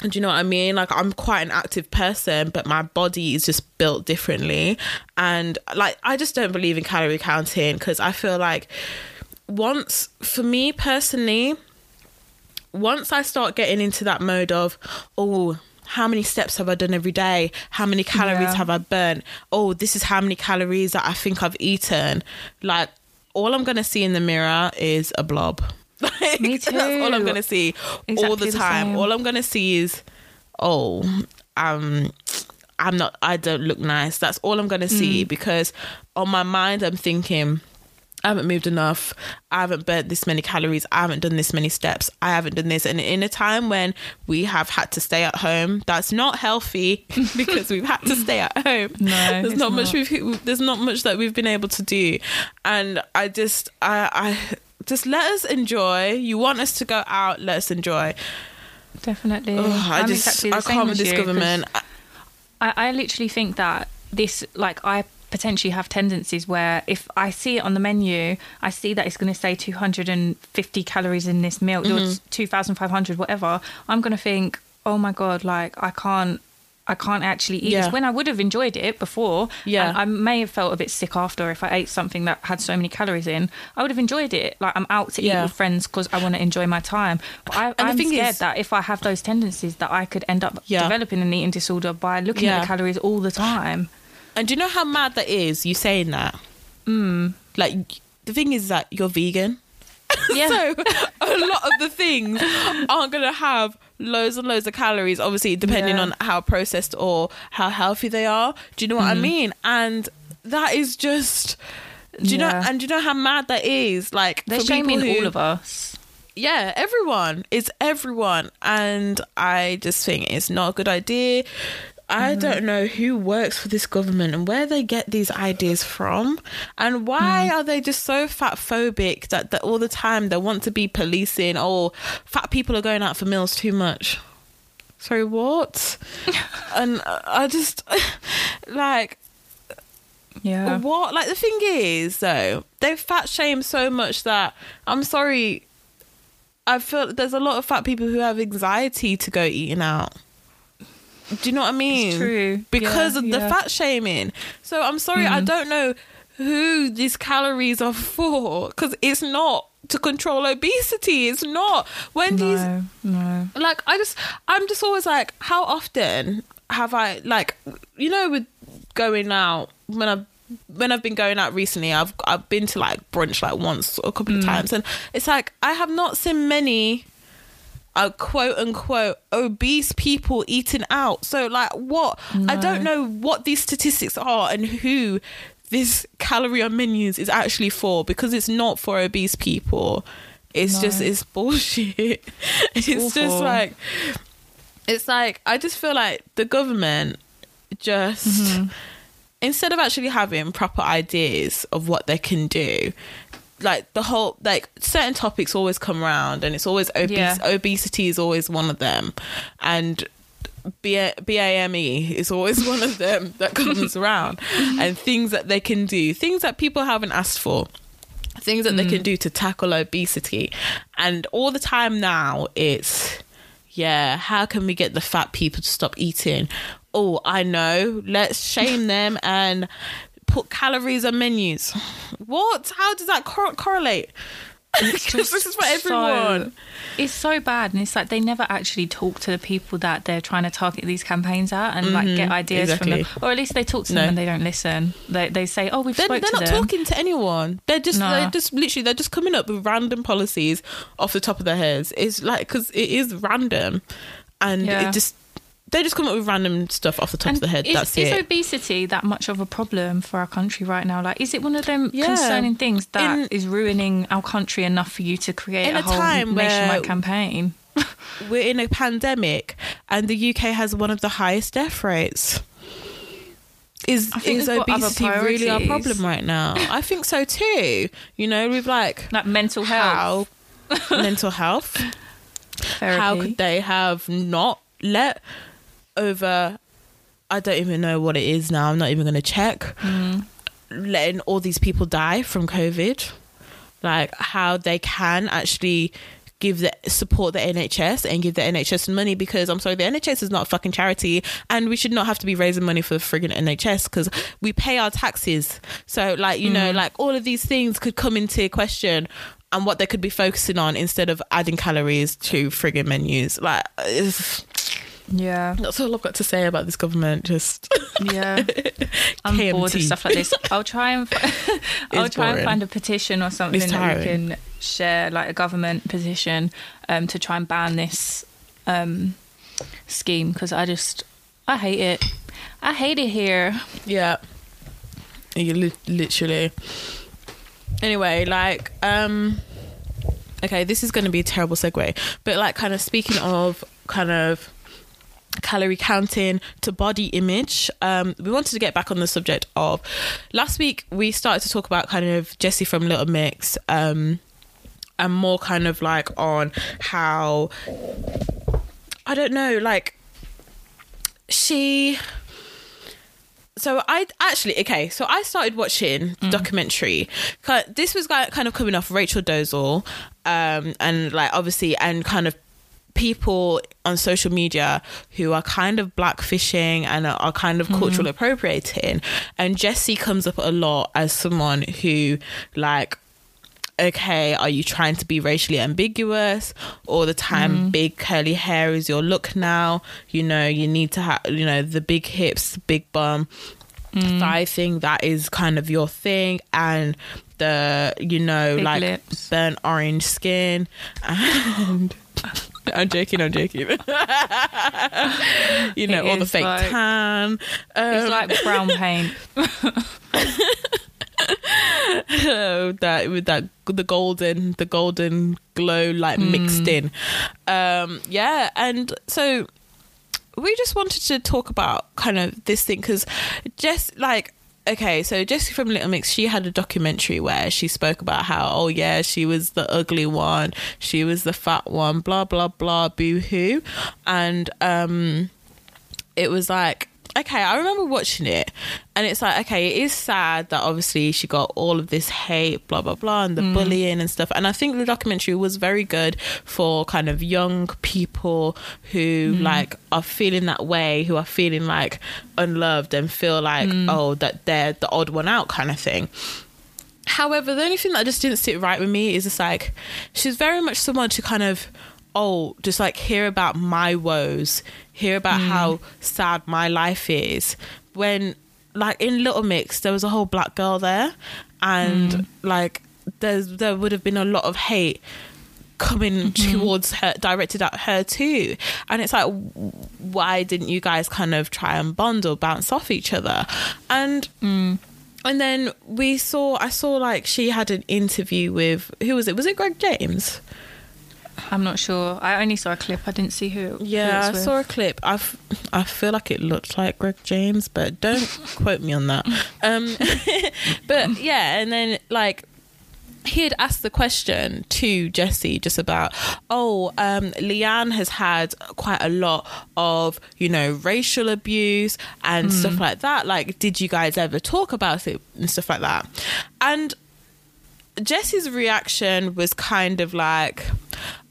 do you know what I mean? Like I'm quite an active person, but my body is just built differently. And like I just don't believe in calorie counting because I feel like once for me personally, once I start getting into that mode of, oh, how many steps have I done every day? How many calories Yeah. have I burnt? Oh, this is how many calories that I think I've eaten. Like, all I'm going to see in the mirror is a blob. Like, Me That's all I'm going to see all Exactly the the time. same. all I'm going to see is, oh, um, I'm not, I don't look nice. That's all I'm going to see Mm. because on my mind, I'm thinking, I haven't moved enough. I haven't burnt this many calories. I haven't done this many steps. I haven't done this. And in a time when we have had to stay at home, that's not healthy because we've had to stay at home. No, there's it's not, much we've there's not much that we've been able to do. And I just I I just let us enjoy. You want us to go out, let us enjoy. definitely. Ugh, I I'm just exactly I can't with this you, government. I- I, I literally think that this, like, I potentially have tendencies where if I see it on the menu, I see that it's going to say 250 calories in this meal, Mm-hmm. or 2,500, whatever. I'm going to think, oh my God, like, I can't. I can't actually eat Yeah. this when I would have enjoyed it before. Yeah. and I may have felt a bit sick after if I ate something that had so many calories in. I would have enjoyed it. Like I'm out to eat with friends because I want to enjoy my time. But I, I'm scared is- that if I have those tendencies, that I could end up Yeah. developing an eating disorder by looking at the calories all the time. And do you know how mad that is? You saying that? Mm. Like the thing is that you're vegan. Yeah. so a lot of the things aren't gonna have loads and loads of calories. Obviously, depending Yeah. on how processed or how healthy they are. Do you know what I mm-hmm. mean? And that is just. Do you know? And do you know how mad that is? Like They're shaming who, all of us. yeah, everyone. It's everyone. And I just think it's not a good idea. I Mm-hmm. don't know who works for this government and where they get these ideas from and Mm. why are they just so fat phobic that, that all the time they want to be policing oh fat people are going out for meals too much. Sorry, what? and I just like Yeah. what? Like the thing is, though, they fat shame so much that I'm sorry. I feel there's a lot of fat people who have anxiety to go eating out. Do you know what I mean? true. Because Yeah, of the yeah. fat shaming. So I'm sorry, I hmm. don't know who these calories are for because it's not to control obesity. It's not. Wendy's No, no. like I just I'm just always like how often have I like you know with going out when I've when I've been going out recently I've I've been to like brunch like once or a couple of hmm. times and it's like I have not seen many uh, quote unquote obese people eating out. So like what? I don't know what these statistics are and who this calorie on menus is actually for because it's not for obese people. It's No. just it's bullshit. It's, just like it's like I just feel like the government just Mm-hmm. instead of actually having proper ideas of what they can do like the whole like certain topics always come around and it's always obese Yeah. obesity is always one of them. And B- BAME is always one of them that comes around. And things that they can do things that people haven't asked for things that they can mm. do to tackle obesity. And all the time now it's yeah how can we get the fat people to stop eating? Oh i know. Let's shame them and put calories on menus what how does that cor- correlate because this is for everyone So, it's so bad, and it's like they never actually talk to the people that they're trying to target these campaigns at, and like get mm-hmm. ideas from them, or at least they talk to No. them and they don't listen. They they say, "Oh, we've they're, they're to not them." talking to anyone they're just No. they're just literally they're just coming up with random policies off the top of their heads it's like because it is random and Yeah. it just they just come up with random stuff off the top And of the head is, that's is it obesity that much of a problem for our country right now? Like, is it one of them Yeah. concerning things that is In- ruining our country enough for you to create a, a whole nationwide campaign? we're in a pandemic and the UK has one of the highest death rates. Is is they've got other obesity really our problem right now? I think so too. You know, with like Like mental health, how mental health. therapy. How could they have not let over? I don't even know what it is now. I'm not even going to check. Mm. Letting all these people die from COVID, like how they can actually give the support the NHS and give the NHS money because I'm sorry, the NHS is not a fucking charity, and we should not have to be raising money for the friggin' NHS because we pay our taxes. So, like you know, like all of these things could come into question. And what they could be focusing on instead of adding calories to friggin' menus. Like, it's, yeah, that's all I've got to say about this government. Just yeah. I'm bored of stuff like this. I'll try and fi- I'll try boring. and find a petition or something It's that we can share, like a government petition, um, to try and ban this um, scheme because I just I hate it. I hate it here. Yeah. You li- literally. Anyway, like, um, okay, this is going to be a terrible segue, but like, kind of speaking of kind of calorie counting to body image, um, we wanted to get back on the subject of last week we started to talk about kind of jesy from Little Mix, um, and more kind of like on how I don't know, like she so I actually okay. So I started watching the documentary. This was kind of coming off Rachel Dolezal, um, and like obviously, and kind of people on social media who are kind of blackfishing and are, kind of cultural mm-hmm. appropriating. And Jesy comes up a lot as someone who like okay, are you trying to be racially ambiguous all the time? Mm-hmm. Big curly hair is your look now. You know, you need to have, you know, the big hips, big bum, mm. thigh thing. That is kind of your thing. And the, you know, Big like lips. burnt orange skin. And I'm joking, I'm joking. you know, It all the fake like- tan. It's Um, like brown paint. that with that the golden the golden glow like mixed in um yeah and so we just wanted to talk about kind of this thing because just like okay so jesy from little mix she had a documentary where she spoke about how oh yeah she was the ugly one she was the fat one blah blah blah boo hoo and um it was like okay i remember watching it and it's like okay it is sad that obviously she got all of this hate blah blah blah and the mm. bullying and stuff. And i think the documentary was very good for kind of young people who mm. like are feeling that way who are feeling like unloved and feel like mm. oh that they're the odd one out kind of thing. However, the only thing that just didn't sit right with me is just like she's very much someone to kind of oh just like hear about my woes, hear about mm. how sad my life is. When like in Little Mix, there was a whole black girl there, and mm. like there's there would have been a lot of hate coming mm-hmm. towards her directed at her too. And it's like why didn't you guys kind of try and bond or bounce off each other? And mm. and then we saw i saw like she had an interview with who was it? Was it greg james I'm not sure. I only saw a clip. I didn't see who. yeah who i it's saw a with. clip i f- I feel like it looked like greg james but don't quote me on that um but yeah and then like he had asked the question to Jesy just about, oh, um, Leigh-Anne has had quite a lot of, you know, racial abuse and stuff like that. Like, did you guys ever talk about it and stuff like that? And Jesy's reaction was kind of like,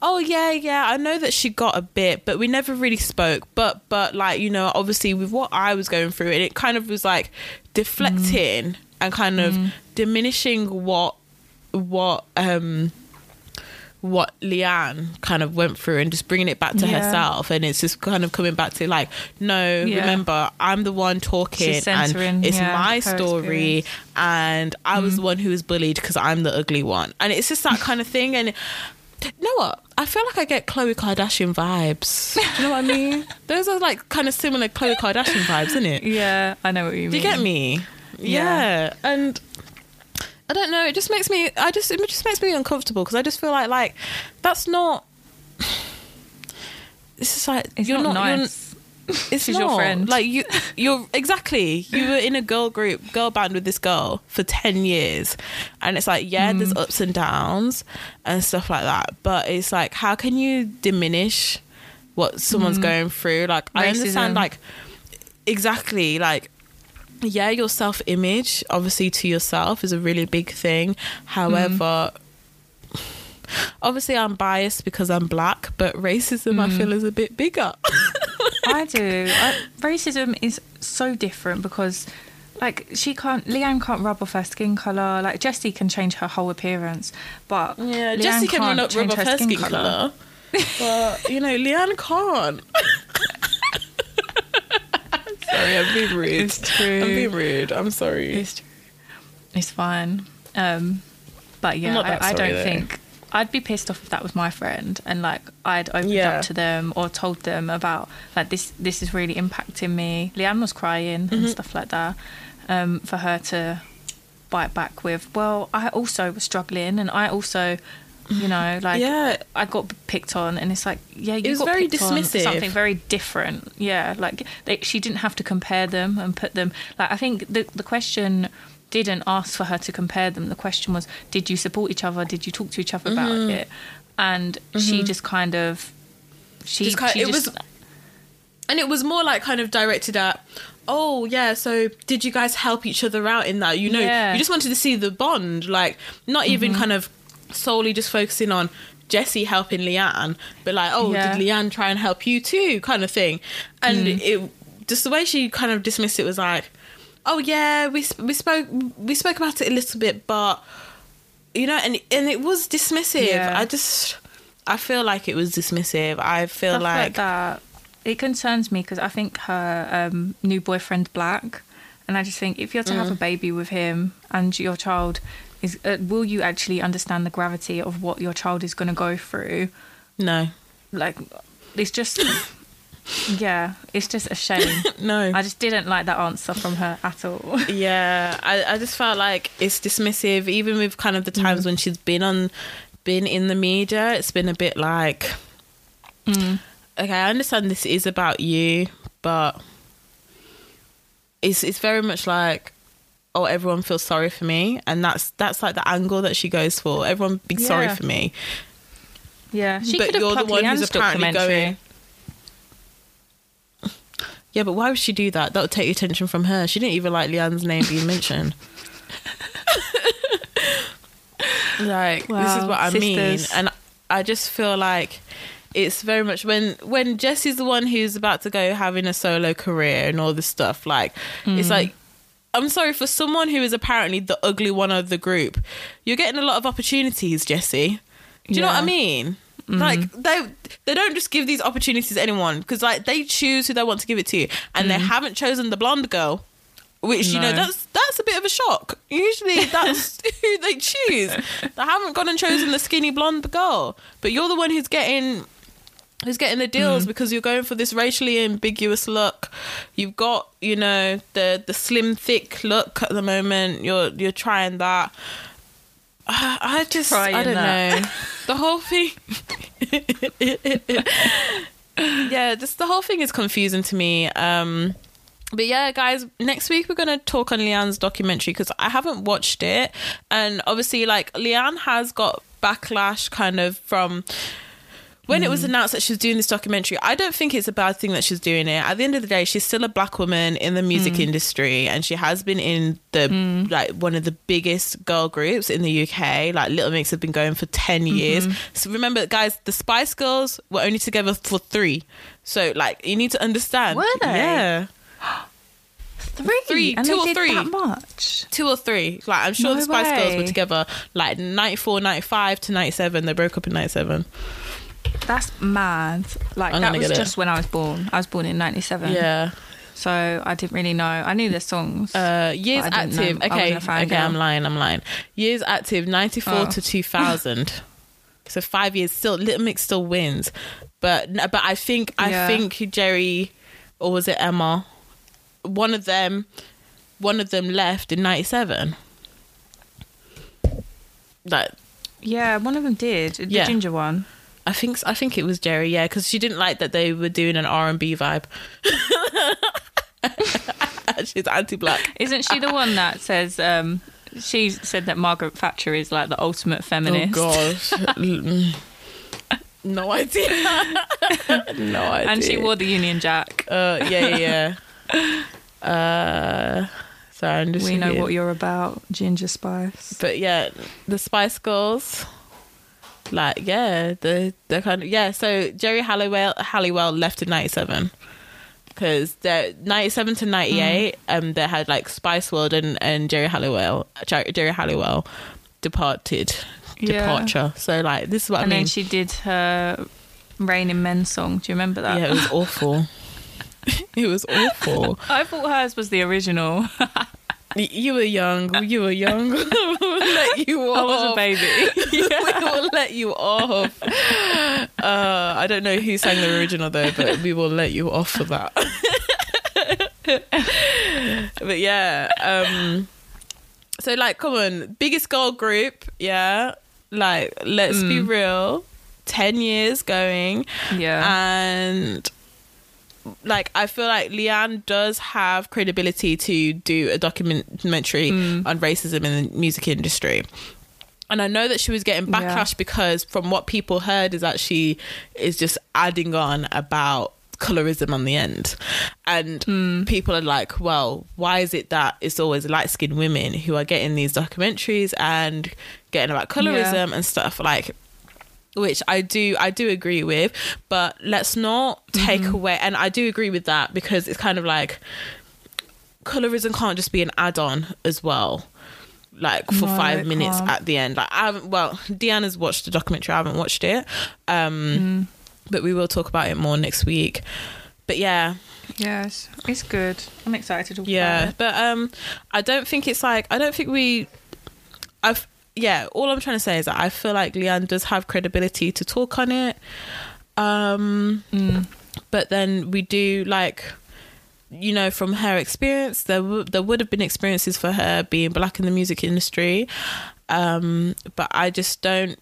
"Oh yeah, yeah, I know that she got a bit, but we never really spoke. But but like, you know, obviously with what I was going through and it kind of was like deflecting and kind of diminishing what what um what Leigh-Anne kind of went through and just bringing it back to Yeah. herself and it's just kind of coming back to like no Yeah. remember I'm the one talking and it's yeah, my story experience. and I was the one who was bullied because I'm the ugly one. And it's just that kind of thing. And you know what? I feel like I get Khloe Kardashian vibes. Do you know what I mean? Those are like kind of similar Khloe Kardashian vibes, isn't it? Yeah, I know what you mean. Do you get me? Yeah. Yeah. And I don't know. It just makes me. I just. It just makes me uncomfortable because I just feel like like that's not. This is like It's you're not, not. you're- nice. it's She's not. your friend. Like you, you're exactly. You were in a girl group, girl band with this girl for ten years, and it's like, yeah, there's Mm. ups and downs and stuff like that. But it's like, how can you diminish what someone's going through? Like, I understand, Mm. Like, exactly, like. Yeah, your self image, obviously, to yourself is a really big thing. However, obviously, I'm biased because I'm black, but racism I feel is a bit bigger. I do. I, racism is so different because, like, she can't. Leigh-Anne can't rub off her skin color. Like Jesy can change her whole appearance, but Yeah, Leigh-Anne Jesy can rub change off her skin colour. But, you know, Leigh-Anne can't. sorry, I'm being rude. It's true. I'm being rude. I'm sorry. It's true. It's fine. Um, but yeah, I'm not that I, I don't though. think I'd be pissed off if that was my friend and like I'd opened Yeah. up to them or told them about like this. This is really impacting me. Leigh-Anne was crying Mm-hmm. and stuff like that. Um, for her to bite back with, well, I also was struggling and I also. You know, like Yeah. I got picked on, and it's like, yeah, you was got very picked on for dismissive. something very different. Yeah, like they, she didn't have to compare them and put them. Like I think the the question didn't ask for her to compare them. The question was, did you support each other? Did you talk to each other about Mm-hmm. it? And she just kind of she, Just kind she it just, was and it was more like kind of directed at oh yeah so did you guys help each other out in that you know Yeah. you just wanted to see the bond like not even Mm-hmm. kind of solely just focusing on Jesy helping Leigh-Anne but like oh Yeah. Mm. did Leigh-Anne try and help you too kind of thing and it just the way she kind of dismissed it was like oh yeah we we spoke we spoke about it a little bit but you know and and it was dismissive Yeah. I just I feel like it was dismissive I feel stuff like, like that. It concerns me because I think her um, new boyfriend black, and I just think if you're to Mm. have a baby with him and your child is, uh, will you actually understand the gravity of what your child is going to go through? no Like, it's just, yeah, it's just a shame. no I just didn't like that answer from her at all. Yeah, I, I just felt like it's dismissive, even with kind of the mm. times when she's been on, been in the media. It's been a bit like, mm. okay, I understand this is about you, but it's it's very much like, oh, everyone feels sorry for me, and that's that's like the angle that she goes for. Everyone be sorry for me, Yeah, she but could have you're the one who's apparently documentary. going. Yeah, but why would she do that? That would take the attention from her. She didn't even like Leigh-Anne's name being mentioned. like this is what I mean, and I just feel like it's very much when when Jesy's the one who's about to go having a solo career and all this stuff. Like Mm. it's like I'm sorry for someone who is apparently the ugly one of the group. You're getting a lot of opportunities, Jesse. Do you know what I Yeah. Mean? Like they they don't just give these opportunities to anyone because like they choose who they want to give it to, and they mm-hmm. haven't chosen the blonde girl. Which you know that's that's a bit of a shock. Usually that's who they choose. They haven't gone and chosen the skinny blonde girl, but you're the one who's getting who's getting the deals mm-hmm. because you're going for this racially ambiguous look. You've got you know the the slim thick look at the moment. You're you're trying that. I, I just I don't that. know the whole thing. yeah, just the whole thing is confusing to me. Um, but yeah, guys, next week we're gonna talk on Leigh-Anne's documentary because I haven't watched it, and obviously, like Leigh-Anne has got backlash kind of from when it was mm. announced that she was doing this documentary, I don't think it's a bad thing that she's doing it. At the end of the day, she's still a black woman in the music mm. industry, and she has been in the mm. like one of the biggest girl groups in the UK. Like Little Mix have been going for 10 mm-hmm. years. So remember, guys, the Spice Girls were only together for three. So like, you need to understand. Were they? Yeah. Three, Three, and two or three. That much. Two or three. Like, I'm sure No the Spice Girls were together like 94, 95 to 97. They broke up in 97. That's mad. Like I'm that gonna was get it. just when I was born. I was born in '97. Yeah. So I didn't really know. I knew their songs. Uh, years But I didn't active. know- I okay, wasn't a fan okay, I'm lying. I'm lying. Years active, 94 Oh. to 2000. so five years. Still, Little Mix still wins, but but I think I Yeah. think Geri or was it Emma? One of them, one of them left in 97. Like yeah, one of them did. The Yeah. ginger one. I think I think it was Geri. Yeah, because she didn't like that they were doing an R and B vibe. She's anti-black. Isn't she the one that says? um She said that Margaret Thatcher is like the ultimate feminist. Oh gosh. No idea. no idea. And she wore the Union Jack. Uh, yeah, yeah, yeah. uh, sorry, I'm just. We know thinking. what you're about, Ginger Spice. But yeah, the Spice Girls. Like yeah, the the kind of yeah. So Geri Halliwell Halliwell left in '97 because they're '97 to '98. Um, they had like Spice World and and Geri Halliwell Geri Halliwell departed Yeah. departure. So like this is what and I mean. then she did her Raining Men song. Do you remember that? Yeah, it was awful. it was awful. I thought hers was the original. You were young. You were young. we'll let you off. I was a baby. we will let you off. Uh, I don't know who sang the original though, but we will let you off for that. but yeah, um, so like, come on, biggest girl group, yeah. Like, let's be real. Ten years going, Yeah. and like I feel like Leigh-Anne does have credibility to do a documentary mm. on racism in the music industry. And I know that she was getting Yeah. backlash because from what people heard is that she is just adding on about colorism on the end. And hmm. people are like, well, why is it that it's always light skinned women who are getting these documentaries and getting about colorism and stuff like which I do I do agree with, but let's not take away and I do agree with that because it's kind of like colorism can't just be an add-on as well. Like for No, five minutes can't. at the end. Like I haven't well, Deanna's watched the documentary, I haven't watched it. Um but we will talk about it more next week. But yeah, yes, it's good. I'm excited to talk yeah, but um, I don't think it's like I don't think we. I've yeah. All I'm trying to say is that I feel like Leigh-Anne does have credibility to talk on it. Um, Mm. but then we do like, you know, from her experience, there w- there would have been experiences for her being black in the music industry. Um, but I just don't.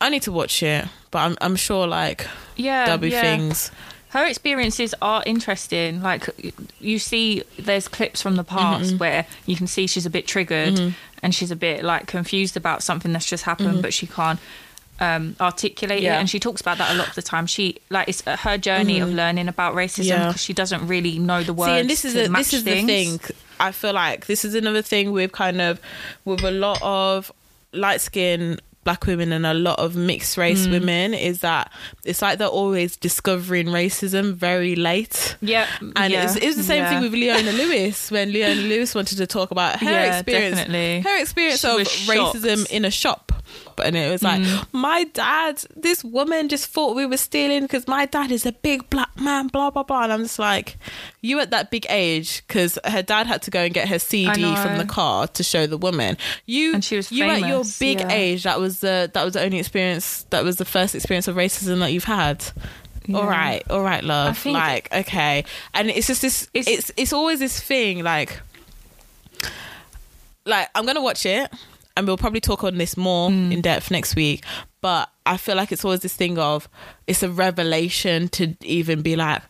I need to watch it, but I'm I'm sure like Yeah, there'll be yeah. things. Her experiences are interesting. Like you see, there's clips from the past Mm-hmm. where you can see she's a bit triggered and she's a bit like confused about something that's just happened, but she can't um, articulate Mm-hmm. Yeah. it. And she talks about that a lot of the time. She like it's her journey of learning about racism Mm-hmm. Yeah. because she doesn't really know the words. See, and this is a, this is things. the thing. I feel like this is another thing with kind of with a lot of light skin black women and a lot of mixed race mm. women is that it's like they're always discovering racism very late. Yeah, And yeah, it, was, it the same yeah. thing with Leona Lewis when Leona Lewis wanted to talk about her Yeah, experience, definitely. her experience She of shocked. racism in a shop. But and it was like, Mm. my dad, this woman just thought we were stealing because my dad is a big black man, blah, blah, blah. And I'm just like, you at that big age, because her dad had to go and get her CD from the car to show the woman. You, And she was you at your big yeah. age, that was the, that was the only experience, that was the first experience of racism that you've had. Yeah. All right, all right, love. Like, okay, and it's just this. It's, It's- it's always this thing. Like, like I'm gonna watch it, and we'll probably talk on this more Mm. in depth next week. But I feel like it's always this thing of it's a revelation to even be like,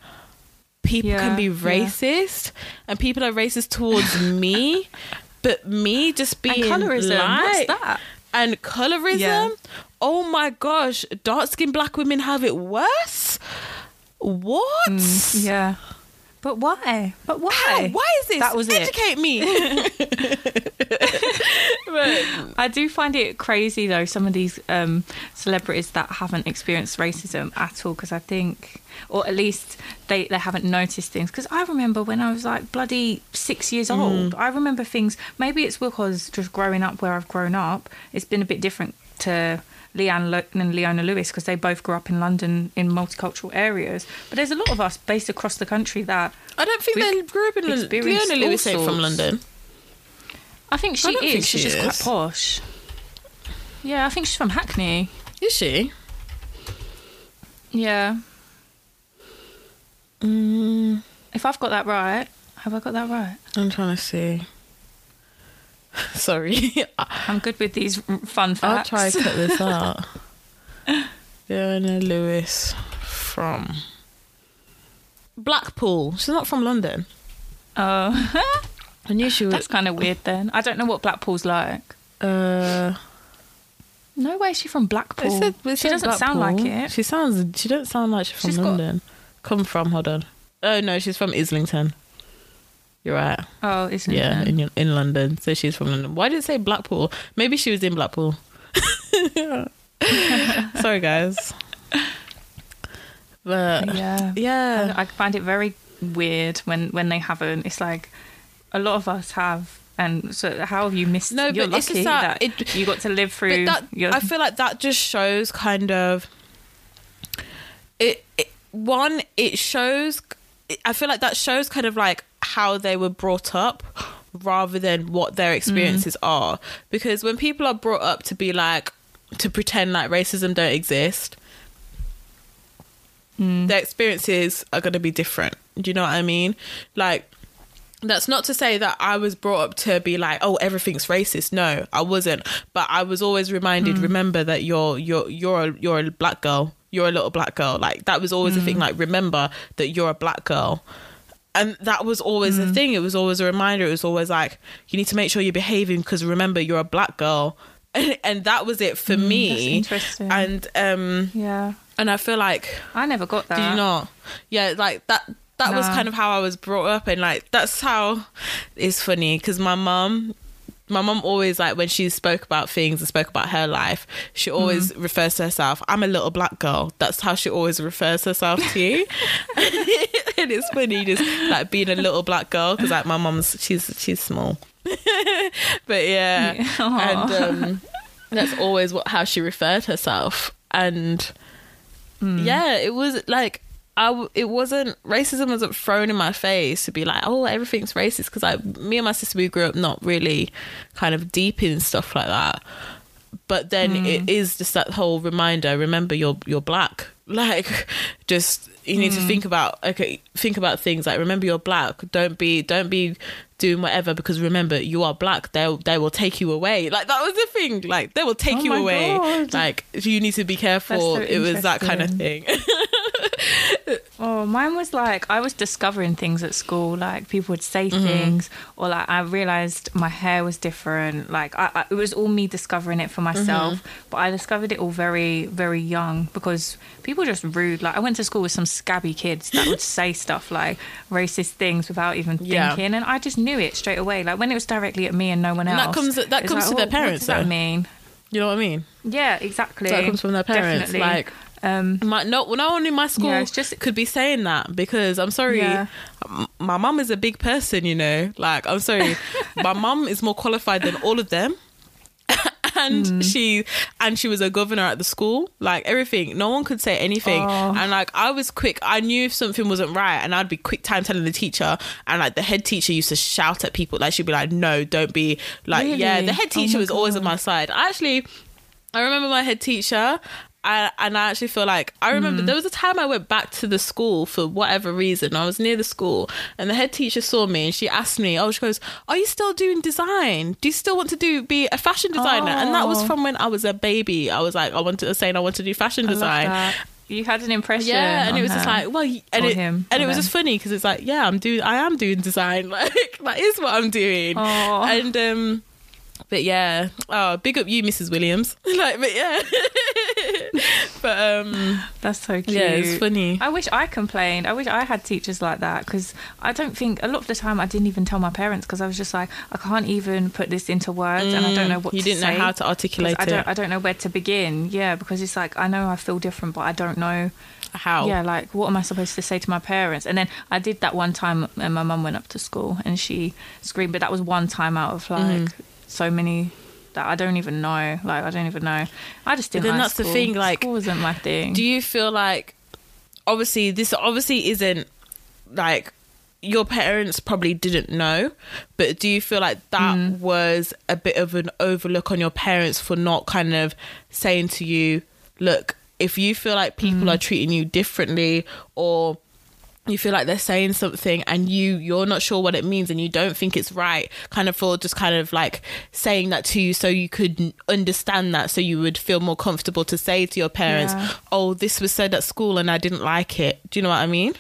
people Yeah, can be yeah. racist, and people are racist towards me, but me just And being colorism. like, What's that? and colorism. Yeah. Oh my gosh, dark skinned black women have it worse. What? Mm, Yeah. But why? But why? How? Why is this? That was it. Educate me. but, I do find it crazy though some of these um, celebrities that haven't experienced racism at all because I think, or at least they they haven't noticed things. Because I remember when I was like bloody six years Mm. old, I remember things. Maybe it's because just growing up where I've grown up, it's been a bit different to. Leigh-Anne Lo- and Leona Lewis, because they both grew up in London in multicultural areas. But there's a lot of us based across the country that I don't think they grew up in London. Leona Lewis ain't from. London. I think she don't is. think she's she just quite posh. Yeah, I think she's from Hackney. Is she? Yeah. Mm, If I've got that right, have I got that right? I'm trying to see. Sorry. I'm good with these fun facts. I'll try to cut this out. Leona Lewis from Blackpool. She's not from London. Oh, I knew she was. that's kind of weird then. I don't know what Blackpool's like. Uh, No way she's from Blackpool. It said- it she doesn't sound like it. She sounds. She don't sound like she's from She's got- London. Come from. Hold on. Oh no, she's from Islington. You're right. Oh, isn't Yeah, in in London. So she's from London. Why did it say Blackpool? Maybe she was in Blackpool. Sorry, guys. But Yeah. yeah, I, I find it very weird when when they haven't. It's like a lot of us have. And so, how have you missed? No, you're but it's lucky just that that, it- you got to live through. that your, I feel like that just shows kind of it, it. One, it shows. I feel like that shows kind of like how they were brought up rather than what their mm. experiences are. Because when people are brought up to be like to pretend like racism don't exist, Mm. their experiences are going to be different. Do you know what I mean? Like, that's not to say that I was brought up to be like, oh, everything's racist. No, I wasn't. But I was always reminded, mm. remember that you're you're you're a, you're a black girl. You're a little black girl. Like that was always a thing. Mm. Like remember that you're a black girl. And that was always the thing. It was always a reminder. It was always like, you need to make sure you're behaving because remember, you're a black girl. And, and that was it for me. interesting. And um, yeah, and I feel like I never got that. did you not? Yeah, like that. That was kind of how I was brought up, and like that's how it's funny because my mum, my mom always like when she spoke about things and spoke about her life, she always Mm-hmm. refers to herself. I'm a little black girl. That's how she always refers herself to you, and it's funny just like being a little black girl because like my mom's she's she's small, but yeah, Yeah. Aw. and um, that's always what how she referred herself, and Mm. yeah, it was like I it wasn't racism wasn't thrown in my face to be like oh everything's racist because like me and my sister we grew up not really kind of deep in stuff like that. But then Mm. it is just that whole reminder. Remember, you're you're black. Like, just you need to Mm. think about okay, think about things like remember you're black. Don't be don't be doing whatever because remember you are black. They they will take you away. Like that was the thing. Like they will take Oh you away. God. Like you need to be careful. so it was that kind of thing. Oh, mine was like I was discovering things at school. Like people would say Mm-hmm. things, or like I realized my hair was different. Like I, I, it was all me discovering it for myself. Mm-hmm. But I discovered it all very, very young because people were just rude. Like I went to school with some scabby kids that would say stuff like racist things without even Yeah. thinking, and I just knew it straight away. Like when it was directly at me and no one And else. that comes- that comes like, to their "Oh, parents, What does that though. mean? You know what I mean? Yeah, exactly. That comes from their parents. Definitely. Like, um, my no, no one in my school Yeah, just- could be saying that because I'm sorry, Yeah. my mum is a big person. You know, like I'm sorry, my mum is more qualified than all of them. and Hmm. she and she was a governor at the school like everything no one could say anything Oh. and like i was quick i knew if something wasn't right and i'd be quick time telling the teacher and like the head teacher used to shout at people like she'd be like no don't be like yeah the head Oh teacher my was always on my side I actually I remember my head teacher. I, and I actually feel like I remember Mm. there was a time I went back to the school for whatever reason. I was near the school and the head teacher saw me and she asked me, Oh, she goes, Are you still doing design? Do you still want to do be a fashion designer? And that was Oh. from when I was a baby. I was like, I wanted to saying I want to do fashion I design. You had an impression. Yeah, and it was just like, well, and Or it, him, and it was them. just funny because it's like, yeah, I'm doing, I am doing design, like that is what I'm doing, Aw. and um, but yeah, oh, big up you, Mrs. Williams, like, but yeah, but um, That's so cute. yeah, it's funny. I wish I complained. I wish I had teachers like that because I don't think a lot of the time I didn't even tell my parents because I was just like I can't even put this into words and I don't know what Mm, you to didn't know how to articulate I don't. it. I don't know where to begin. Yeah, because it's like I know I feel different, but I don't know. How? Yeah, like what am I supposed to say to my parents? And then I did that one time, and my mum went up to school and she screamed. But that was one time out of like Mm-hmm. So many that I don't even know. Like I don't even know. I just didn't. then like that's the thing, like, school wasn't my thing. Do you feel like, obviously, this obviously isn't like your parents probably didn't know, but do you feel like that Mm. was a bit of an overlook on your parents for not kind of saying to you, look, if you feel like people Mm. are treating you differently or you feel like they're saying something and you you're not sure what it means and you don't think it's right kind of for just kind of like saying that to you so you could understand that so you would feel more comfortable to say to your parents Yeah. oh this was said at school and i didn't like it do you know what i mean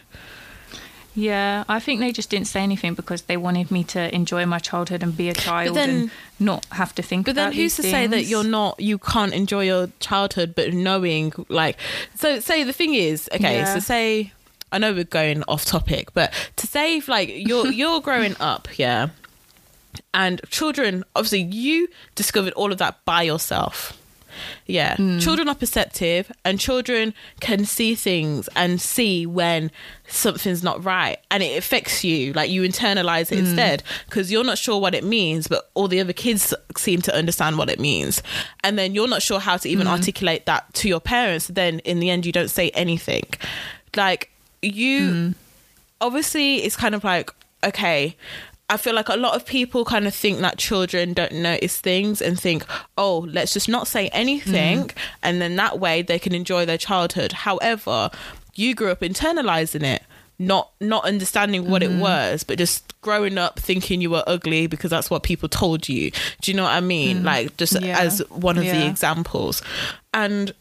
Yeah, I think they just didn't say anything because they wanted me to enjoy my childhood and be a child then- and not have to think about it. but then who's to these say that you're not you can't enjoy your childhood but knowing like so say the thing is okay Yeah. so say i know we're going off topic but to say if like you're you're growing up yeah? And children obviously you discovered all of that by yourself. Yeah. Hmm. Children are perceptive and children can see things and see when something's not right and it affects you like you internalize it hmm. instead because you're not sure what it means but all the other kids seem to understand what it means. And then you're not sure how to even hmm. articulate that to your parents then in the end you don't say anything. Like you mm-hmm. obviously it's kind of like okay i feel like a lot of people kind of think that children don't notice things and think oh let's just not say anything mm-hmm. and then that way they can enjoy their childhood. However you grew up internalizing it not not understanding what it mm-hmm. was but just growing up thinking you were ugly because that's what people told you. Do you know what i mean? Mm. Like just Yeah. as one of the examples. And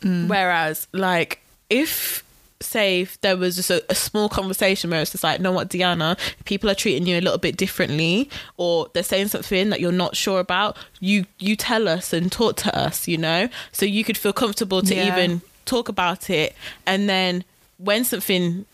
mm. Whereas, like, if say if there was just a, a small conversation where it's just like, know what, Deanna, people are treating you a little bit differently, or they're saying something that you're not sure about, you you tell us and talk to us, you know, so you could feel comfortable to Yeah. even talk about it, and then when something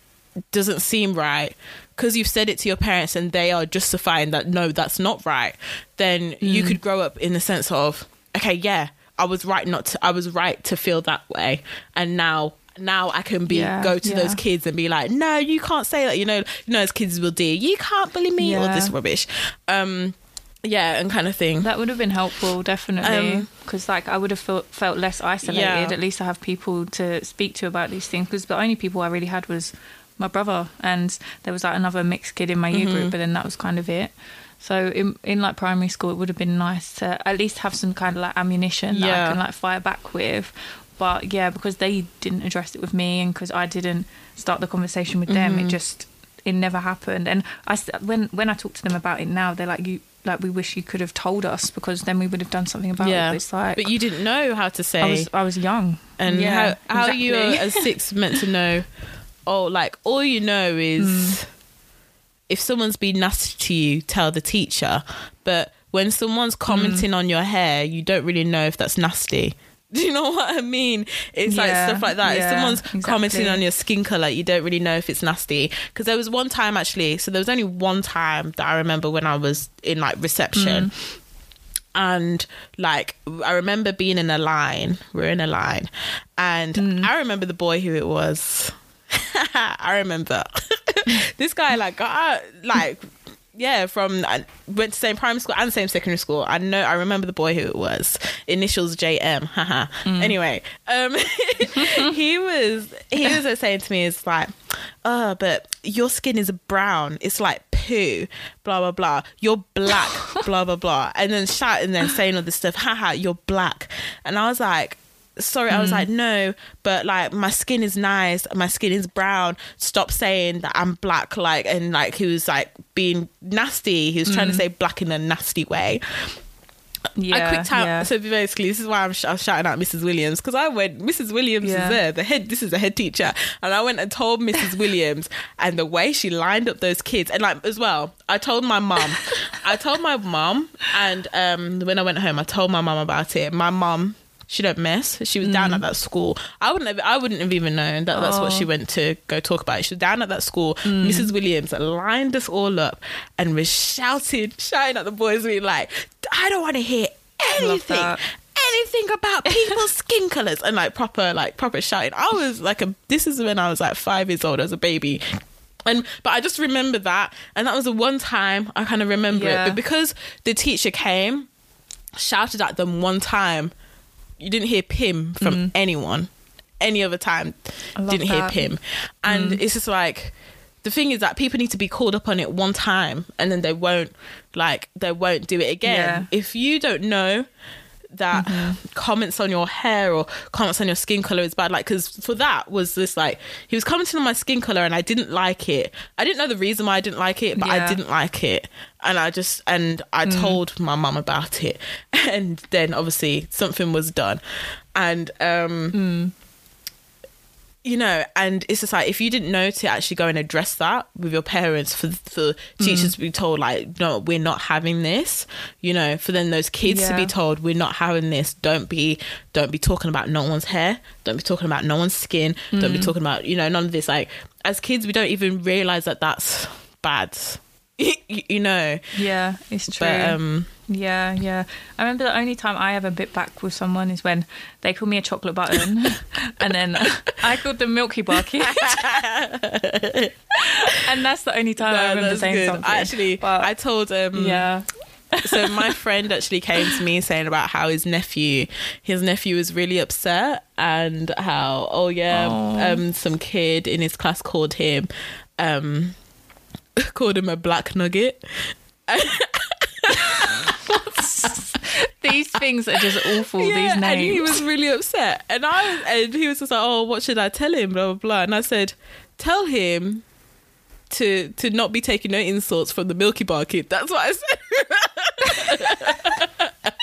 doesn't seem right because you've said it to your parents and they are justifying that no that's not right then you Mm. could grow up in the sense of okay yeah i was right not to i was right to feel that way and now now i can be Yeah, go to yeah. those kids and be like no you can't say that you know you know as kids will do you can't bully me or Yeah. this rubbish um yeah and kind of thing That would have been helpful, definitely, Um, because like I would have felt felt less isolated. Yeah. At least I have people to speak to about these things. Because the only people I really had was my brother, and there was like another mixed kid in my year Mm-hmm. group, but then that was kind of it. So in in like primary school, it would have been nice to at least have some kind of like ammunition that I can like fire back with. But yeah, because they didn't address it with me, and because I didn't start the conversation with them, Mm-hmm. it just it never happened. And I when when I talk to them about it now, they're like you like we wish you could have told us because then we would have done something about yeah it. But It's like but you didn't know how to say I was I was young, and yeah, how how you as six meant to know oh like all you know is Mm. if someone's been nasty to you tell the teacher but when someone's Mm. commenting on your hair you don't really know if that's nasty do you know what I mean? It's like stuff like that. if yeah, someone's commenting on your skin color, you don't really know if it's nasty. Because there was one time actually, so there was only one time that I remember when I was in like reception Mm. and like I remember being in a line. We're in a line, and I remember the boy who it was. I remember this guy like got out, like yeah from I went to same primary school and same secondary school. I know I remember the boy who it was. Initials JM. Haha. Anyway, um, he was he was saying to me is like, oh, but your skin is brown. It's like poo. Blah blah blah. You're black. blah blah blah. And then shouting and then saying all this stuff. Haha. You're black. And I was like sorry i was like no but like my skin is nice my skin is brown stop saying that i'm black like and like he was like being nasty he was trying to say black in a nasty way Yeah. I quick time. yeah. So basically, this is why I'm, sh- I was shouting out Mrs. Williams because I went. Mrs. Williams Yeah. is there. The head. This is the head teacher, and I went and told Mrs. Williams, and the way she lined up those kids, and like as well, I told my mum. I told my mum, and um, when I went home, I told my mum about it. My mum. She don't mess. She was down at mm. that school. I wouldn't have. I wouldn't have even known that that's what she Oh. went to go talk about. She was down at that school. Mm. Mrs. Williams lined us all up and was shouting, shouting at the boys, being like, "I don't want to hear anything anything about people's skin colors and like proper like proper shouting i was like a this is when i was like five years old as a baby and but i just remember that and that was the one time i kind of remember Yeah. it but because the teacher came shouted at them one time you didn't hear pim from mm-hmm. anyone any other time didn't that. hear pim and mm. it's just like the thing is that people need to be called up on it one time and then they won't like they won't do it again Yeah. if you don't know that mm-hmm. comments on your hair or comments on your skin color is bad like because for that was this like he was commenting on my skin color and i didn't like it. I didn't know the reason why i didn't like it but i didn't like it. And i just and i mm. told my mum about it. And then obviously something was done. And um mm. You know, and it's just like if you didn't know to actually go and address that with your parents, for for teachers to be told like, no, we're not having this, you know, for then those kids to be told we're not having this. Don't be, don't be talking about no one's hair. Don't be talking about no one's skin. Don't be talking about you know none of this. Like as kids, we don't even realize that that's bad. you, you know, Yeah, it's true. but um, Yeah, yeah. I remember the only time I ever bit back with someone is when they called me a chocolate button, and then I called them Milky Bar kid. and that's the only time I remember saying good. something. I actually, But- I told um, yeah, so my friend actually came to me saying about how his nephew his nephew was really upset and how oh yeah Oh. um some kid in his class called him um called him a black nugget these things are just awful. yeah, these and he was really upset and i was and he was just like oh what should i tell him blah blah blah and i said tell him to to not be taking no insults from the milky bar kid that's what i said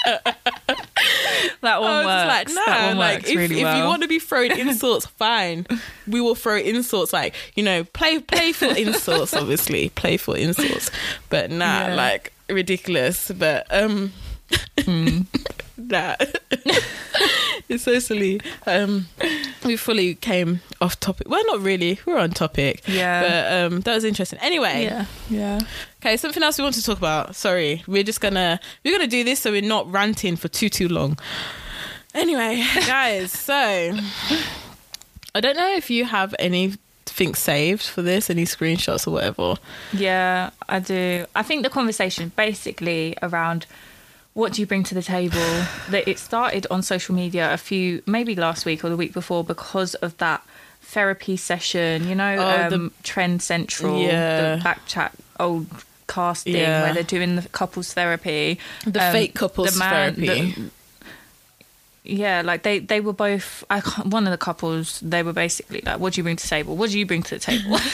that one I was works. like, nah, that one like works if, really if well. you want to be throwing insults, fine. We will throw insults, like you know, play playful insults, obviously playful insults, but nah, Yeah. like ridiculous. But um, Hmm. nah, it's so silly. Um, we fully came off topic. Well, not really. We're on topic. Yeah. but um, that was interesting. Anyway, yeah, yeah. Okay, something else we want to talk about. Sorry, we're just gonna we're gonna do this so we're not ranting for too too long. Anyway, guys, so I don't know if you have anything saved for this, any screenshots or whatever. Yeah, I do. I think the conversation basically around what do you bring to the table that it started on social media a few maybe last week or the week before because of that therapy session, you know, Oh, the- um, Trend Central, Yeah. the back chat old casting Yeah. where they're doing the couples therapy. The Um, fake couples the man- therapy. the- yeah, like they they were both. I one of the couples they were basically like, "What do you bring to the table? What do you bring to the table?"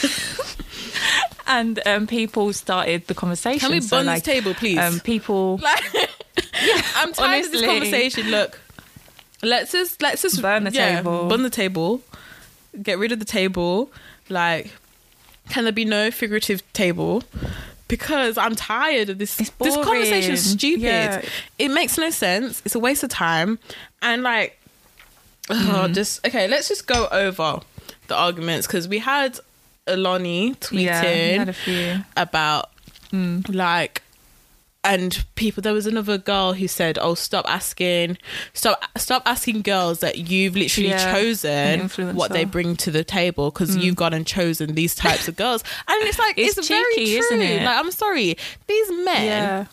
and um, people started the conversation. Can we So, like, this table, please? Um, people, like, I'm tired of this conversation. Look, let's just let's just Burn the table. burn the table, get rid of the table. Like, can there be no figurative table? Because I'm tired of this. This conversation is stupid. Yeah. It makes no sense. It's a waste of time. And like, oh, Mm. just okay. Let's just go over the arguments because we had Alani tweeting yeah, we had about Mm. like and people there was another girl who said oh stop asking stop stop asking girls that you've literally Yeah, chosen what they bring to the table because mm. you've gone and chosen these types of girls and it's like it's, It's very true isn't it? like i'm sorry these men Yeah.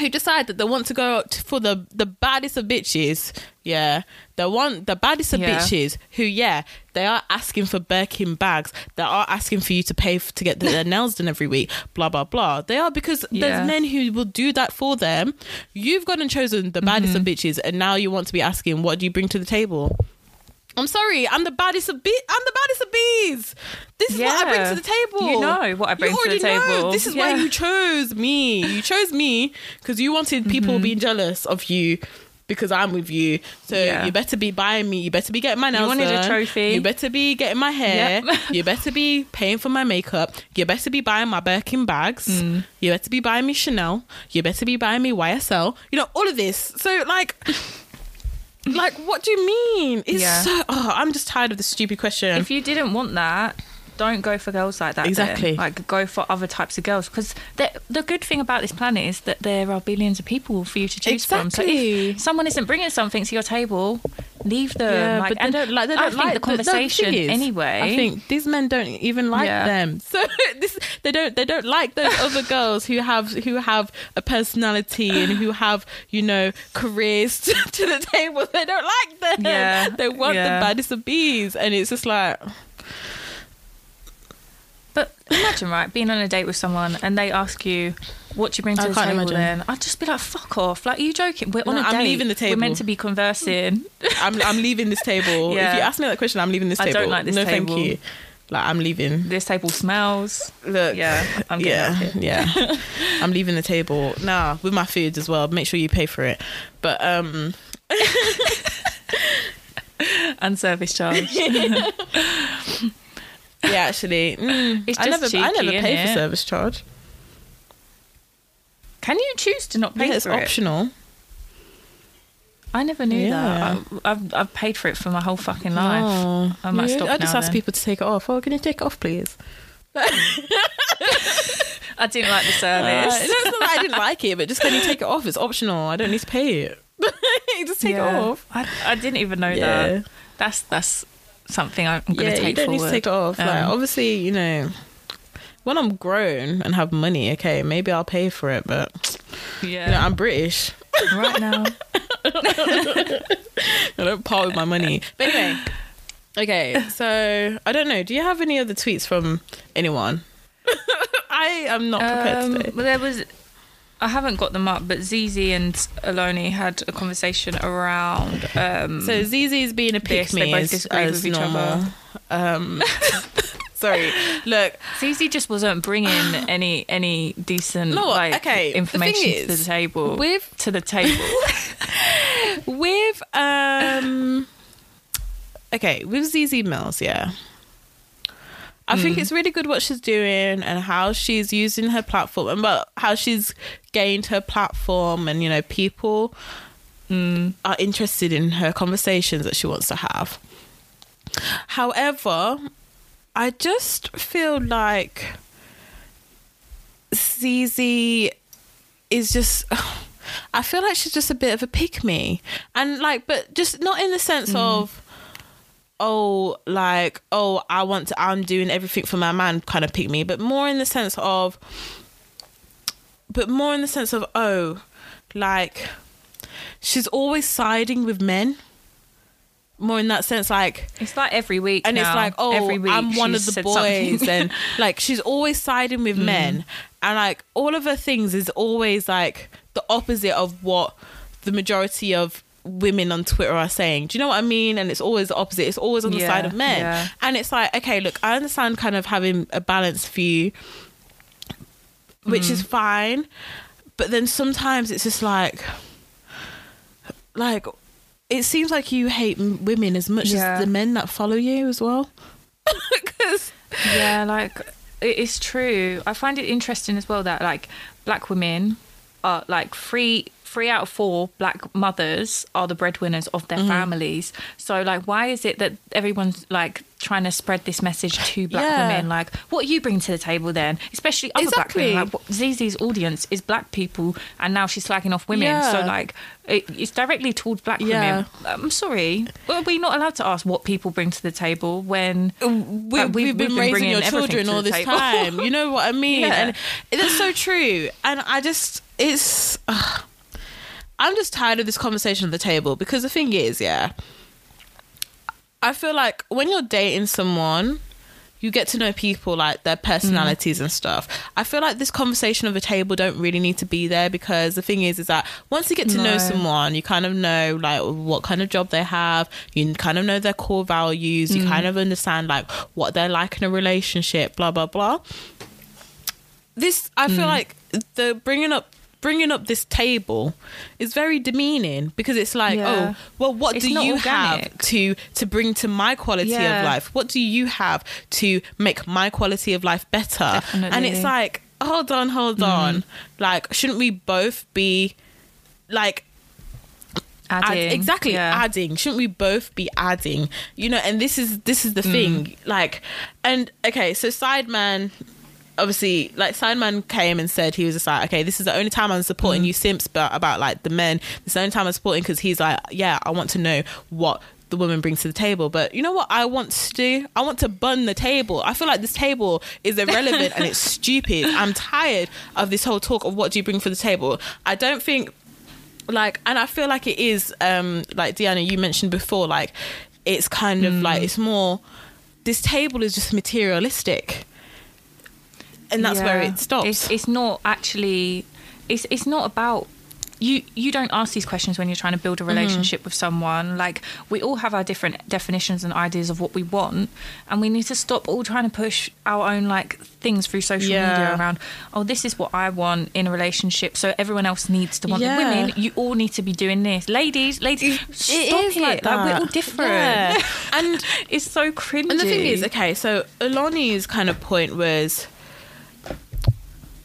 Who decide that they want to go out for the the baddest of bitches yeah they want the baddest of Yeah. bitches who yeah they are asking for birkin bags they are asking for you to pay f- to get their nails done every week blah blah blah they are because Yeah. there's men who will do that for them you've gone and chosen the baddest Mm-hmm. of bitches and now you want to be asking what do you bring to the table I'm sorry, I'm the baddest of bee. I'm the baddest of bees. This is what I bring to the table. You know what I bring You to the already know. table. This is why you chose me. You chose me because you wanted people Mm-hmm. being jealous of you because I'm with you. So Yeah. you better be buying me. You better be getting my nails wanted a done. trophy. You better be getting my hair. Yep. you better be paying for my makeup. You better be buying my Birkin bags. Mm. You better be buying me Chanel. You better be buying me YSL. You know all of this. So like. Like, what do you mean? It's Yeah. so. Oh, I'm just tired of the stupid question. if you didn't want that don't go for girls like that then. Exactly. like go for other types of girls because the good thing about this planet is that there are billions of people for you to choose from so Exactly. if someone isn't bringing something to your table leave them Yeah, like, but they don't like. They I don't think like the no, conversation is, anyway I think these men don't even like Yeah. them. So this, they don't. They don't like those other girls who have who have a personality and who have you know careers to, to the table. They don't like them. Yeah, They want yeah. the baddest of bees, and it's just like But imagine, right, being on a date with someone and they ask you, "What do you bring to I the can't table?" imagine. Then I'd just be like, "Fuck off!" Like, are you joking? We're on No, a I'm date. leaving the table. We're meant to be conversing. I'm I'm leaving this table. Yeah. If you ask me that question, I'm leaving this I table. don't like this no, table. thank you. Like I'm leaving. This table smells. Look, Yeah, I'm getting yeah, out of yeah. I'm leaving the table now with my food as well. Make sure you pay for it. But um, And service charge. Yeah, actually, mm, It's I just never, I never pay for service charge. Can you choose to not pay Yeah, it's for it? optional. I never knew Yeah. that. I, I've I've paid for it for my whole fucking life. Oh, I might Yeah, stop I just ask then. people to take it off. Oh, can you take it off, please? I didn't like the Uh, service. no, it's not that I didn't like it, but just can you take it off? It's optional. I don't need to pay it. just take it off. I, I didn't even know Yeah. that. That's that's something I'm going to yeah, take you don't forward. need to take it off. like, Um, obviously, you know, when I'm grown and have money, okay, maybe I'll pay for it. But yeah. you know, I'm British. right now. I don't part with my money. But anyway, okay. So I don't know. Do you have any other tweets from anyone? I am not prepared Um, today. well, there was. I haven't got them up, but Zeze and Aloni had a conversation around. Um, So Zeze's being a pick this, they me both as with each normal. Um, sorry. Look, Zeze just wasn't bringing any any decent No, like okay, the information to is, the table. with to the table. with um okay with Zeze Millz, yeah. I think Mm. it's really good what she's doing and how she's using her platform and but how she's gained her platform and you know people Mm. are interested in her conversations that she wants to have. However, I just feel like Zeze is just. I feel like she's just a bit of a pick me, and like, but just not in the sense of, oh, like, oh, I want to, I'm doing everything for my man, kind of pick me, but more in the sense of, but more in the sense of, oh, like, she's always siding with men. More in that sense, like, It's like every week, and it's like, oh, every week I'm one of the boys, and like she's always siding with mm. men, and like all of her things is always like the opposite of what the majority of women on Twitter are saying. Do you know what I mean? And it's always the opposite. It's always on the Yeah, side of men, yeah. and it's like, okay, look, I understand kind of having a balanced view, which Mm. is fine, but then sometimes it's just like, like. It seems like you hate m- women as much Yeah. as the men that follow you as well. Because yeah, like it is true. I find it interesting as well that like black women are like three three out of four black mothers are the breadwinners of their Mm-hmm. families. So like why is it that everyone's like trying to spread this message to black Yeah. women like what you bring to the table then especially other Exactly. black women like Zeze's audience is black people and now she's slagging off women Yeah. so like it, it's directly towards black Yeah. women I'm sorry are we not allowed to ask what people bring to the table when we, Like, we've, been, raising bringing your children all this table. time. You know what I mean? Yeah. And it's so true. And I just, it's, ugh. I'm just tired of this conversation at the table because the thing is, yeah, I feel like when you're dating someone, you get to know people like their personalities and stuff. I feel like this conversation of a table don't really need to be there because the thing is is that once you get to know someone, you kind of know like what kind of job they have, you kind of know their core values, you kind mm. of understand like what they're like in a relationship, blah blah blah. This I feel mm. like the bringing up bringing up this table is very demeaning because it's like, Yeah. oh, well what It's do you have to to bring to my quality Yeah. of life? What do you have to make my quality of life better? And it's like, hold on, hold on. Like, shouldn't we both be like add- adding exactly yeah. adding shouldn't we both be adding you know and this is this is the Mm. thing like and okay so sideman obviously like Sandman came and said he was just like okay this is the only time i'm Mm. supporting you simps but about like the men. This is the only time i'm supporting because he's like yeah i want to know what the woman brings to the table but you know what i want to do? I want to bun the table. I feel like this table is irrelevant and it's stupid. I'm tired of this whole talk of what do you bring for the table. I don't think like and i feel like it is um like deanna you mentioned before like it's kind of Mm. like it's more this table is just materialistic and that's where it stops It's, it's not actually. It's it's not about. You, you don't ask these questions when you're trying to build a Mm-hmm. relationship with someone. Like we all have our different definitions and ideas of what we want, and we need to stop all trying to push our own like things through social Yeah. media around. Oh, this is what I want in a relationship, so everyone else needs to want. Yeah. The women, you all need to be doing this. Ladies, ladies, stop is it. like we're all different. Yeah. and it's so cringy. and the thing is okay so Alani's kind of point was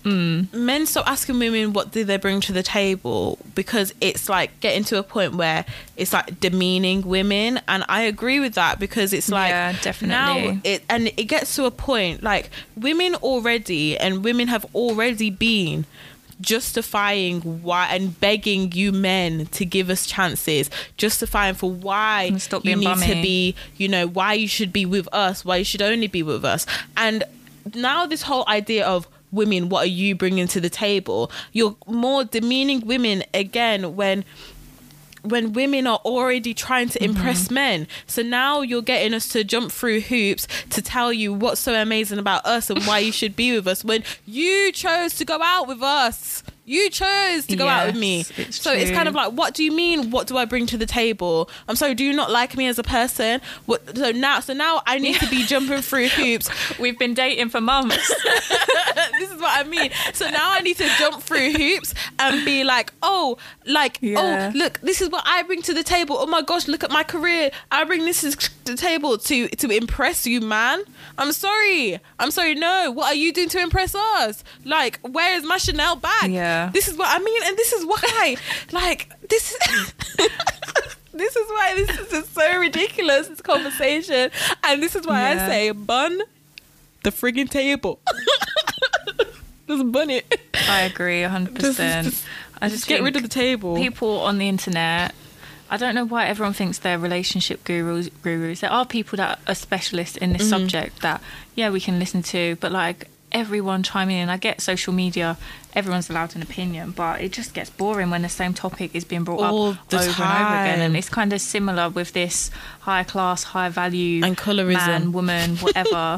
Mm. men stop asking women what do they bring to the table because it's like getting to a point where it's like demeaning women. And i agree with that because it's like Yeah, now it and it gets to a point like women already and women have already been justifying why and begging you men to give us chances justifying for why you need to be you know why you should be with us why you should only be with us. And now this whole idea of women what are you bringing to the table you're more demeaning women again when when women are already trying to impress mm-hmm. men. So now you're getting us to jump through hoops to tell you what's so amazing about us and why you should be with us when you chose to go out with us. You chose to go out with me. It's so it's kind of like, what do you mean? What do I bring to the table? I'm sorry, do you not like me as a person? What, so now, so now I need to be jumping through hoops We've been dating for months. this is what I mean. So now I need to jump through hoops and be like, oh, like, oh, Yeah. oh, look, this is what I bring to the table. Oh my gosh, look at my career. I bring this to the table to to impress you, man. I'm sorry. I'm sorry. No, what are you doing to impress us? Like, where is my Chanel bag? Yeah. This is what I mean, and this is why. like, this is. This is why this is just so ridiculous, this conversation. And this is why I say bun the frigging table. just bun it. I agree, hundred percent. I Just just get rid of the table. people on the internet. I don't know why everyone thinks they're relationship gurus. Gurus. There are people that are specialists in this Mm-hmm. subject that yeah we can listen to, but like everyone chiming in. I get social media. Everyone's allowed an opinion, but it just gets boring when the same topic is being brought All up over and over again. And it's kind of similar with this high class, high value And colorism. man, woman, whatever.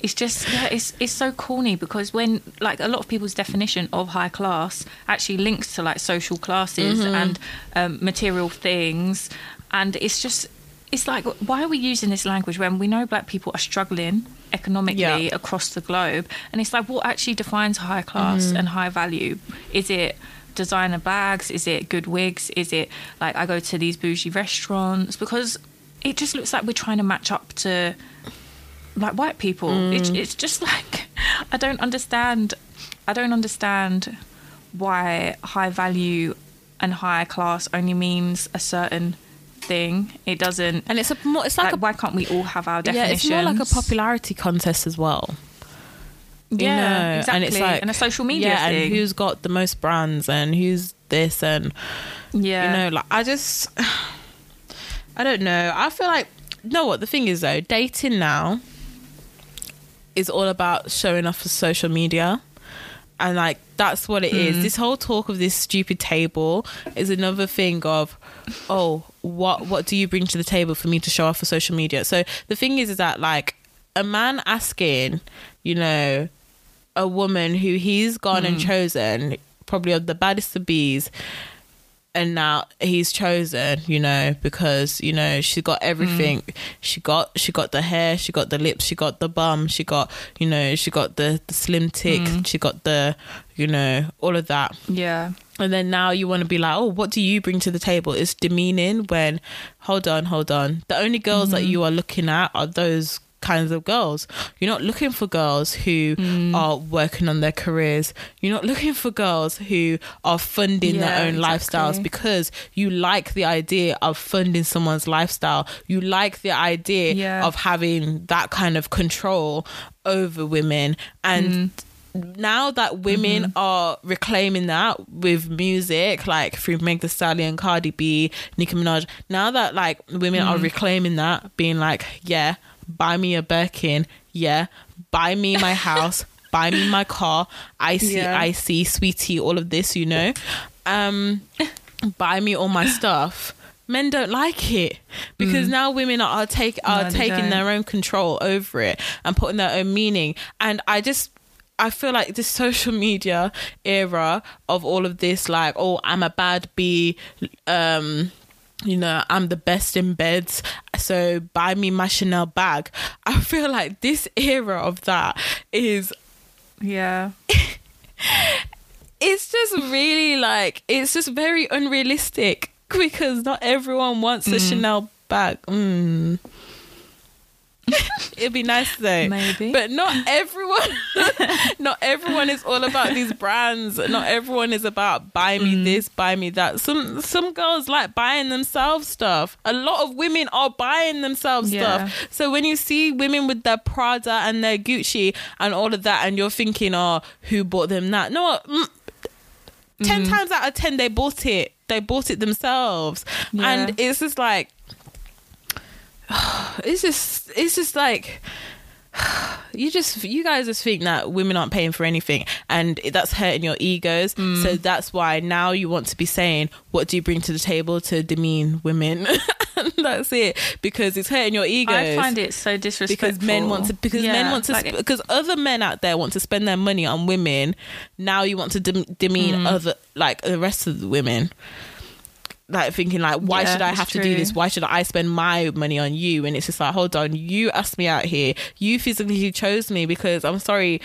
it's just yeah, it's it's so corny because when like a lot of people's definition of high class actually links to like social classes Mm-hmm. and um, material things, and it's just it's like why are we using this language when we know black people are struggling economically Yeah. across the globe and it's like what actually defines high class Mm-hmm. and high value is it designer bags is it good wigs is it like i go to these bougie restaurants because it just looks like we're trying to match up to like white people it's, Mm. it's just like i don't understand i don't understand why high value and high class only means a certain thing. It doesn't. and it's a more it's like, Like, a why can't we all have our definitions? yeah it's more like a popularity contest as well you Yeah, know, exactly. and it's like and a social media yeah thing. and who's got the most brands and who's this and yeah, you know like i just i don't know i feel like you know what the thing is though dating now is all about showing off for social media and like that's what it Hmm. is. this whole talk of this stupid table is another thing of oh what what do you bring to the table for me to show off for social media so the thing is is that like a man asking you know a woman who he's gone and Hmm. chosen probably of the baddest of bees and now he's chosen you know because you know she got everything. Mm. She got she got the hair she got the lips she got the bum she got you know she got the, the slim tick mm. she got the you know all of that. Yeah, and then now you want to be like oh what do you bring to the table? It's demeaning when hold on hold on. The only girls that mm-hmm. you are looking at are those kinds of girls. You're not looking for girls who are working on their careers. You're not looking for girls who are funding Yeah, their own lifestyles because you like the idea of funding someone's lifestyle. You like the idea Yeah. of having that kind of control over women. And now that women Mm-hmm. are reclaiming that with music, like through Meg Thee Stallion, Cardi B, Nicki Minaj, now that like women Mm-hmm. are reclaiming that, being like, yeah, buy me a Birkin, yeah, buy me my house, buy me my car, I see, Yeah. I see, sweetie, all of this, you know, um, buy me all my stuff. Men don't like it because now women are, are take are Mm. No, taking their own control over it and putting their own meaning. And I just I feel like this social media era of all of this, like, oh, I'm a bad bee, um, you know, I'm the best in beds, so buy me my Chanel bag. I feel like this era of that is yeah. it's just really like it's just very unrealistic because not everyone wants a Chanel bag. Mm. It'd be nice though, Maybe. but not everyone. not everyone is all about these brands. Not everyone is about buy me this, buy me that. Some some girls like buying themselves stuff. A lot of women are buying themselves Yeah. stuff. So when you see women with their Prada and their Gucci and all of that, and you're thinking, oh, who bought them that? No. Mm, 10 Mm-hmm. times out of 10 they bought it they bought it themselves Yeah. and it's just like it's just it's just like you just you guys just think that women aren't paying for anything and that's hurting your egos. Mm. so that's why now you want to be saying what do you bring to the table to demean women? That's it because it's hurting your egos. I find it so disrespectful because men want to because Yeah, men want to like- because other men out there want to spend their money on women. Now you want to dem- demean Mm. other like the rest of the women like thinking like why Yeah, should i have to do this? why should i spend my money on you? And it's just like hold on you asked me out here. You physically chose me because i'm sorry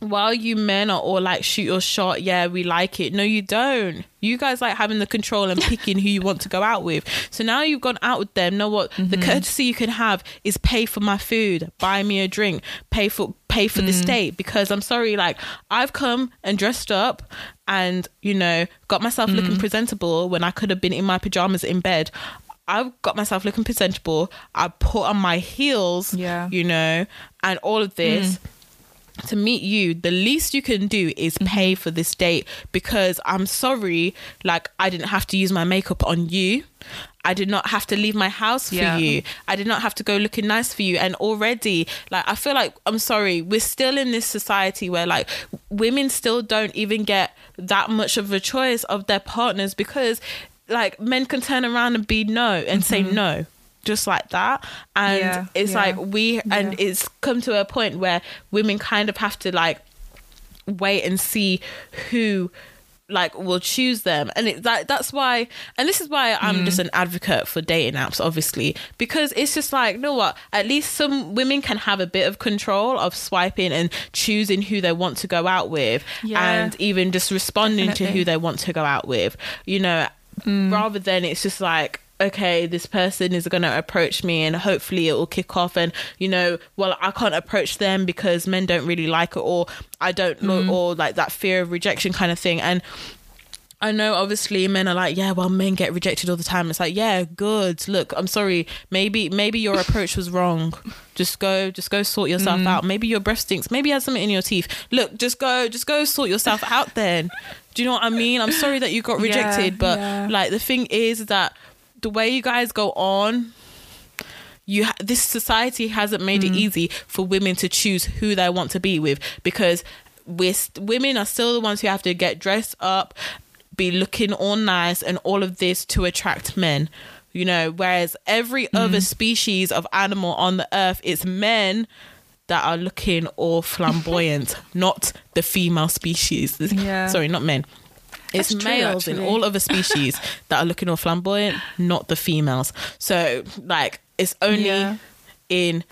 while you men are all like shoot your shot yeah we like it. No you don't. You guys like having the control and picking who you want to go out with. So now you've gone out with them. Know what the mm-hmm. courtesy you can have is pay for my food. Buy me a drink. Pay for pay for this mm. date because i'm sorry like i've come and dressed up and you know got myself looking mm. presentable when i could have been in my pajamas in bed I've got myself looking presentable. I put on my heels, Yeah. you know, and all of this mm. to meet you, the least you can do is Mm-hmm. pay for this date because I'm sorry, like I didn't have to use my makeup on you. I did not have to leave my house for Yeah. you. I did not have to go looking nice for you. And already, like, I feel like, I'm sorry, we're still in this society where, like, women still don't even get that much of a choice of their partners because, like, men can turn around and be no and say no. Just like that, and Mm-hmm. Yeah, it's yeah. like we, and it's come to a point where women kind of have to like wait and see who like will choose them. And it that that's why and this is why Mm. i'm just an advocate for dating apps obviously because it's just like you know what? At least some women can have a bit of control of swiping and choosing who they want to go out with Yeah. and even just responding to who they want to go out with you know? Rather than it's just like okay this person is going to approach me and hopefully it will kick off and you know well i can't approach them because men don't really like it or i don't know mm. or like that fear of rejection kind of thing and I know obviously men are like, yeah, well men get rejected all the time. It's like, yeah, good. Look, I'm sorry. Maybe maybe your approach was wrong. Just go just go sort yourself mm. out. Maybe your breath stinks. Maybe you have something in your teeth. Look, just go just go sort yourself out then. Do you know what I mean? I'm sorry that you got Yeah, rejected, but yeah. like the thing is that the way you guys go on you ha- this society hasn't made Mm. it easy for women to choose who they want to be with because we're st- women are still the ones who have to get dressed up be looking all nice and all of this to attract men you know whereas every Mm. other species of animal on the earth it's men that are looking all flamboyant not the female species Yeah. sorry not men it's That's true, males in all other species that are looking all flamboyant, not the females. So, like, it's only Yeah. in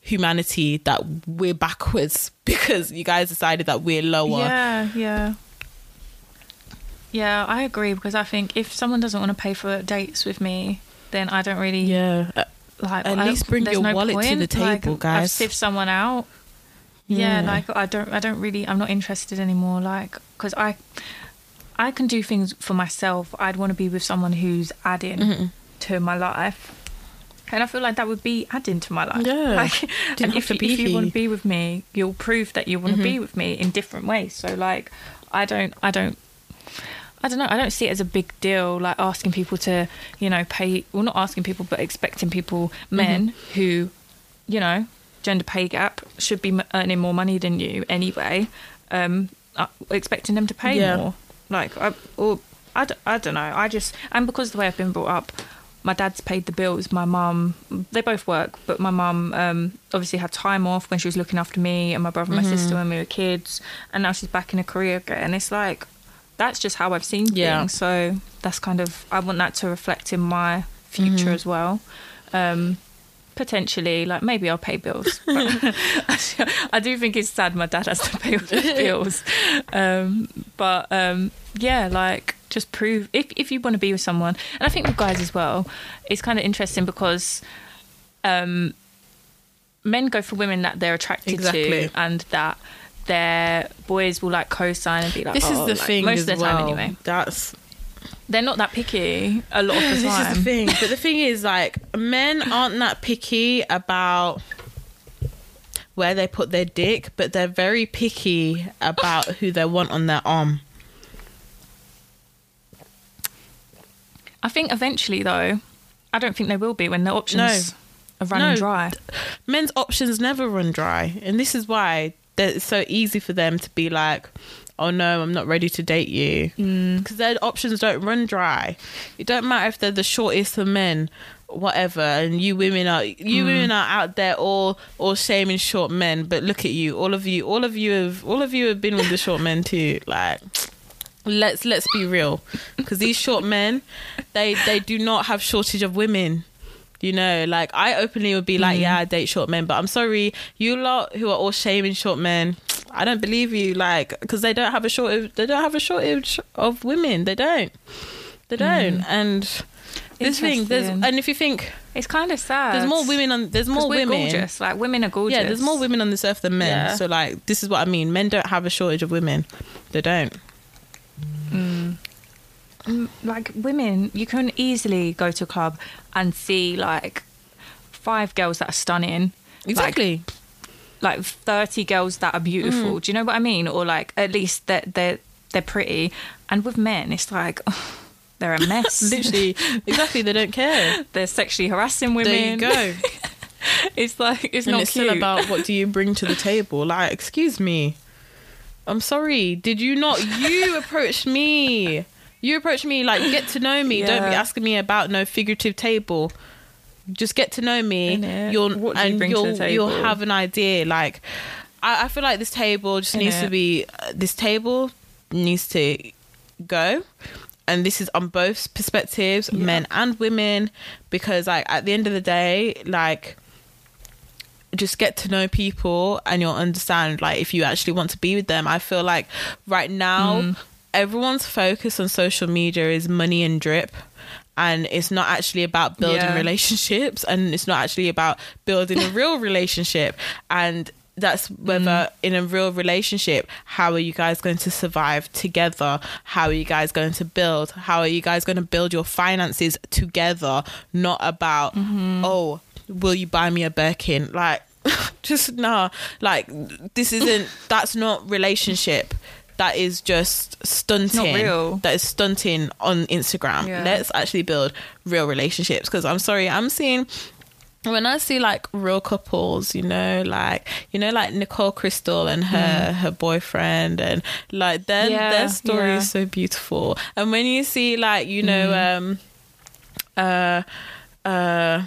humanity that we're backwards because you guys decided that we're lower. Yeah, yeah. Yeah, I agree because I think if someone doesn't want to pay for dates with me, then I don't really Yeah. Like. At least bring your no wallet to point. the table, like, guys. I've sift someone out. Yeah, Yeah. like I don't, I don't really, I'm not interested anymore. Like, because I, I can do things for myself. I'd want to be with someone who's adding Mhm. to my life. And I feel like that would be adding to my life. Yeah. Like, and if, you- if you want to be with me, you'll prove that you want to Mhm. be with me in different ways. So like, I don't, I don't, I don't know. I don't see it as a big deal, like asking people to, you know, pay. Well, not asking people, but expecting people, men who, you know, gender pay gap should be earning more money than you anyway. Um, uh, expecting them to pay Yeah. more, like, I, or I, d- I don't know. I just and because of the way I've been brought up, my dad's paid the bills. My mum, they both work, but my mum um, obviously had time off when she was looking after me and my brother and my sister when we were kids, and now she's back in a career again. And It's like that's just how I've seen Yeah. things. So that's kind of I want that to reflect in my future Mhm. as well. Um, potentially, like maybe I'll pay bills. I do think it's sad my dad has to pay all the bills. Um, but um, yeah, like just prove if if you want to be with someone, and I think with guys as well, it's kind of interesting because. Um, men go for women that they're attracted Exactly. to and that their boys will like co-sign and be like This oh, is the like, thing most as of the well. time anyway That's they're not that picky a lot of the time. this is the thing. But the thing is, like, men aren't that picky about where they put their dick, but they're very picky about who they want on their arm. i think eventually though i don't think they will be when their options are running No. dry Men's options never run dry, and this is why it's so easy for them to be like, "Oh no, I'm not ready to date you," mm. because their options don't run dry. It don't matter if they're the shortest of men, whatever, and you women are you mm. women are out there all all shaming short men, but look at you, all of you, all of you have all of you have been with the short men too, like. Let's let's be real, because these short men, they they do not have shortage of women. You know, like I openly would be like, yeah, I date short men, but I'm sorry, you lot who are all shaming short men, I don't believe you, like, because they don't have a shortage, they don't have a shortage of women, they don't, they don't, and this thing, there's, and if you think it's kind of sad. there's more women on, there's more women, gorgeous. Like women are gorgeous. Yeah, there's more women on this earth than men, Yeah. so like, this is what I mean, men don't have a shortage of women, they don't. Mm, like women you can easily go to a club and see like five girls that are stunning Exactly. like 30 girls that are beautiful. Mm. Do you know what I mean? Or like at least they're they're, they're pretty. And with men, it's like they're a mess. Literally, exactly. They don't care. they're sexually harassing women. There you go. It's like it's and not it's cute. still about what do you bring to the table. Like, excuse me, I'm sorry. Did you not? You approached me. You approach me. Like, get to know me. Don't be asking me about no figurative table. Just get to know me. You'll you and you'll you'll have an idea. Like, I, I feel like this table just needs to be. Uh, this table needs to go and this is on both perspectives men and women because like at the end of the day like just get to know people and you'll understand like if you actually want to be with them i feel like right now Mm. Everyone's focus on social media is money and drip and it's not actually about building Yeah. relationships and it's not actually about building a real relationship. And that's whether mm. in a real relationship how are you guys going to survive together? How are you guys going to build? How are you guys going to build your finances together? Not about mm-hmm. oh will you buy me a birkin? Like just nah. Like this isn't that's not relationship that is just stunting real. that is stunting on instagram Yeah. let's actually build real relationships because i'm sorry i'm seeing when I see like real couples, you know, like you know, like Nicole Crystal and her her boyfriend, and like their Mm. Yeah, their story yeah. is so beautiful. And when you see like you know, Mm. um, uh, uh.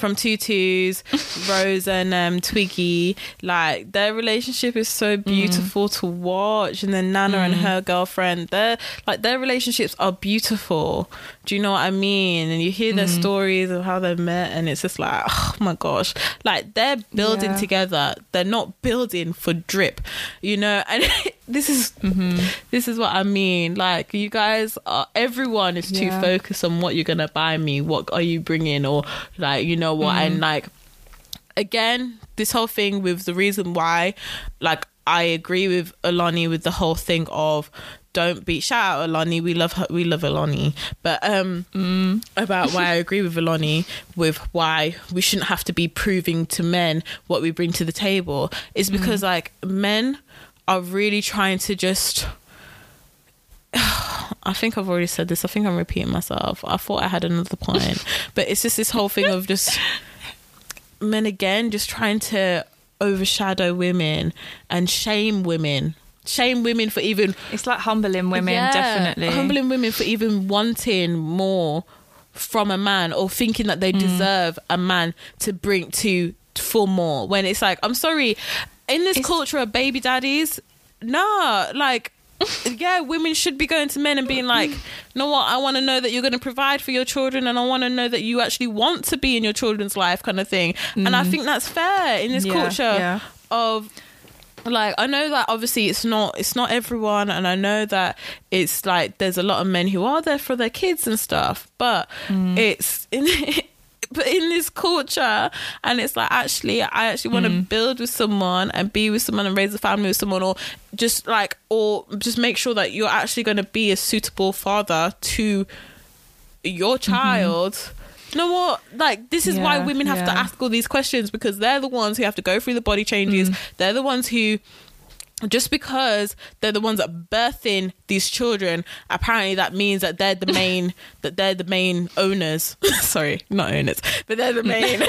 From Tutus, Rose and um, Twiggy, like their relationship is so Mm. beautiful to watch, and then Nana and her girlfriend, their like their relationships are beautiful. Do you know what I mean? And you hear their Mm. stories of how they met, and it's just like, oh my gosh, like they're building Yeah. together. They're not building for drip, you know. And this is Mm-hmm. this is what I mean. Like you guys are, everyone is too Yeah. focused on what you're gonna buy me, what are you bringing, or like you know what, and like again, this whole thing with the reason why, like, I agree with Alani with the whole thing of don't be shout out Alani. We love her. We love Alani, but um, about why I agree with Alani with why we shouldn't have to be proving to men what we bring to the table is because like men are really trying to just. I think I've already said this. I think I'm repeating myself. I thought I had another point, but it's just this whole thing of just men again just trying to overshadow women and shame women shame women for even It's like humbling women, Yeah, definitely. humbling women for even wanting more from a man or thinking that Mm. they deserve a man to bring to for more when it's like i'm sorry in this It's- culture of baby daddies nah like yeah women should be going to men and being like you know what i want to know that you're going to provide for your children and i want to know that you actually want to be in your children's life kind of thing and i think that's fair in this Mm. Yeah, culture yeah. of like I know that obviously it's not it's not everyone and I know that it's like there's a lot of men who are there for their kids and stuff but Mm. it's in but in this culture and it's like actually I actually want to Mm. build with someone and be with someone and raise a family with someone or just like or just make sure that you're actually going to be a suitable father to your child you know what like this is why. Yeah, women have to ask all these questions because they're the ones who have to go through the body changes Mm. they're the ones who just because they're the ones that birthing these children apparently that means that they're the main that they're the main owners sorry not owners but they're the main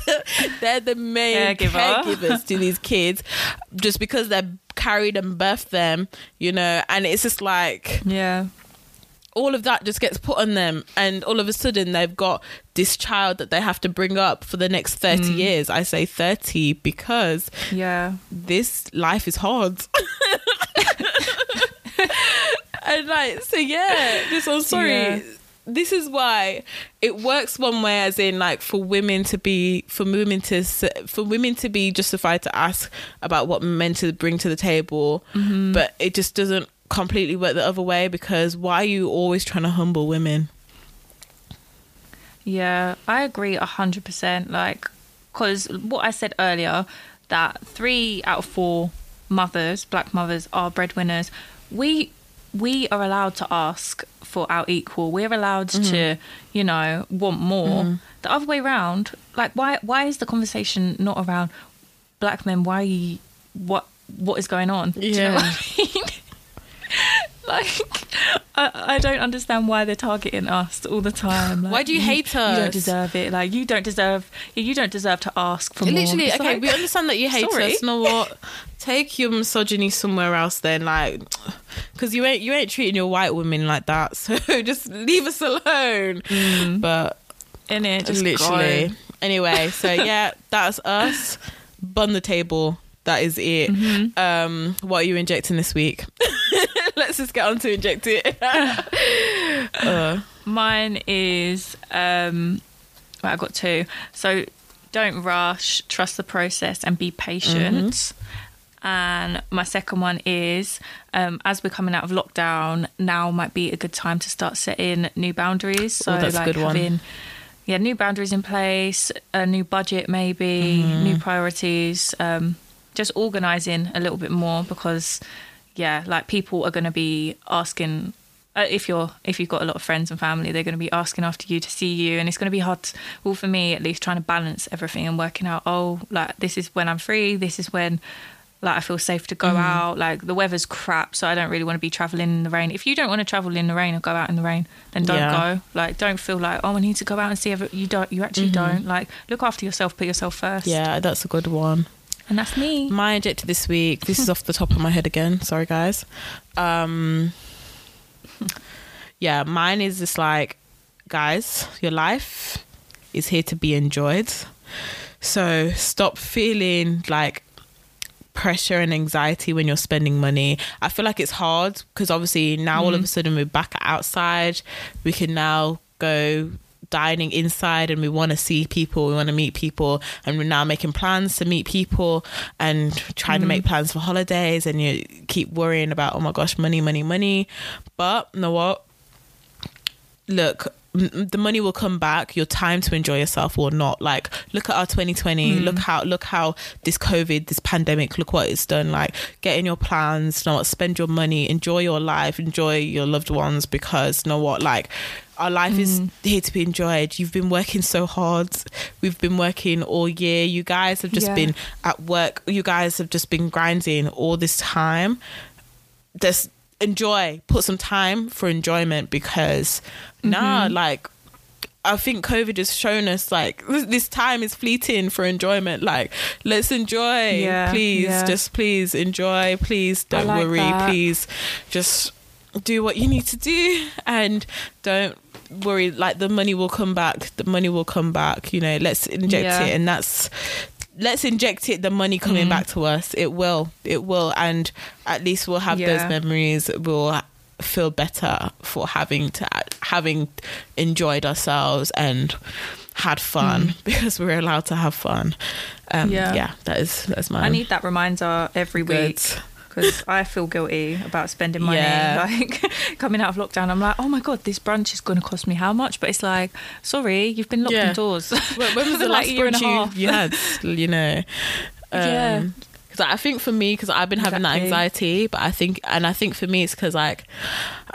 they're the main Caregiver. caregivers to these kids just because they're carried and birthed them you know and it's just like Yeah. All of that just gets put on them and all of a sudden they've got this child that they have to bring up for the next 30 Mm. years i say 30 because Yeah. this life is hard and like so yeah just i'm sorry Yeah. this is why it works one way as in like for women to be for women to for women to be justified to ask about what men to bring to the table Mm-hmm. but it just doesn't completely work the other way because why are you always trying to humble women Yeah, I agree a hundred percent. Like, because what I said earlier, that three out of four mothers, black mothers, are breadwinners. We we are allowed to ask for our equal. We're allowed to, mm-hmm. you know, want more. Mm-hmm. The other way around, like, why why is the conversation not around black men? Why you, what what is going on? Do you know Yeah. what I mean? like, I, I don't understand why they're targeting us all the time. Like, Why do you hate us? You don't deserve it. Like you don't deserve. You don't deserve to ask for more. Literally, okay, like- we understand that you hate Sorry. us. You know what? Take your misogyny somewhere else then, like, because you ain't you ain't treating your white women like that. So just leave us alone. Mm. But in it, just literally, go. anyway. So yeah, that's us. Bun the table. That is it. Mm-hmm. Um, what are you injecting this week? Let's just get on to inject it. uh, Mine is. um well, I've got two. So don't rush. Trust the process and be patient. Mm-hmm. And my second one is, um, as we're coming out of lockdown, now might be a good time to start setting new boundaries. So Oh, that's a like having, yeah, new boundaries in place, a new budget, maybe Mm-hmm. new priorities. Um, just organizing a little bit more because, yeah, like people are going to be asking. Uh, if you're if you've got a lot of friends and family, they're going to be asking after you to see you, and it's going to be hard. to- well, for me at least, trying to balance everything and working out. Oh, like this is when I'm free. This is when like I feel safe to go out. Like the weather's crap, so I don't really want to be traveling in the rain. If you don't want to travel in the rain or go out in the rain, then don't Yeah. go. Like don't feel like oh I need to go out and see. Every-. You don't. You actually don't. Like look after yourself. Put yourself first. Yeah, that's a good one. And that's me. My injector this week. This is off the top of my head again. Sorry, guys. Um, yeah, mine is just like, guys, your life is here to be enjoyed. So stop feeling like pressure and anxiety when you're spending money. I feel like it's hard because obviously now all of a sudden we're back outside. We can now go dining inside and we want to see people, we want to meet people, and we're now making plans to meet people and trying to make mm. plans for holidays. And you keep worrying about, oh my gosh, money, money, money. But you know what? look the money will come back. Your time to enjoy yourself will not. Like look at our 2020 mm. look how look how this covid this pandemic look what it's done. Like get in your plans. You know what? Spend your money. Enjoy your life. Enjoy your loved ones because you know what? Like our life is here to be enjoyed you've been working so hard we've been working all year you guys have just Yeah. been at work you guys have just been grinding all this time just enjoy put some time for enjoyment because nah Mm-hmm. like I think COVID has shown us like this this time is fleeting for enjoyment. Like, let's enjoy, Yeah, please. yeah. Just please enjoy. Please don't like worry. that. Please just do what you need to do and don't worry. Like, the money will come back. The money will come back. You know, let's inject Yeah. it, and that's let's inject it the money coming Mm. back to us it will it will and at least we'll have those memories we'll feel better for having to having enjoyed ourselves and had fun because we're allowed to have fun um yeah, Yeah. that is that's my I need that reminder every good week because I feel guilty about spending money. Yeah. Like coming out of lockdown, I'm like, oh my god, this brunch is going to cost me how much? But it's like, sorry, you've been locked Yeah. indoors. when, when was the last year and a brunch you, half. you had you know Yeah. um, because I think for me, because I've been having that anxiety, but I think, and I think for me, it's because like,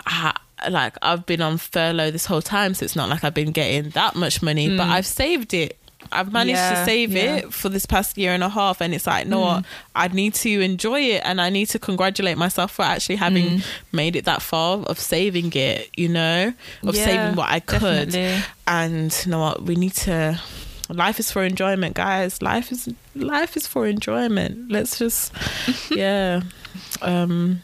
I, like I've been on furlough this whole time, so it's not like I've been getting that much money, but I've saved it. I've managed to Hmm. Save yeah. it for this past year and a half, and it's like, no, what? I need to enjoy it, and I need to congratulate myself for actually having made it that far of saving it. You know, of Yeah, saving what I could definitely. and you know what we need to life is for enjoyment guys life is life is for enjoyment let's just yeah um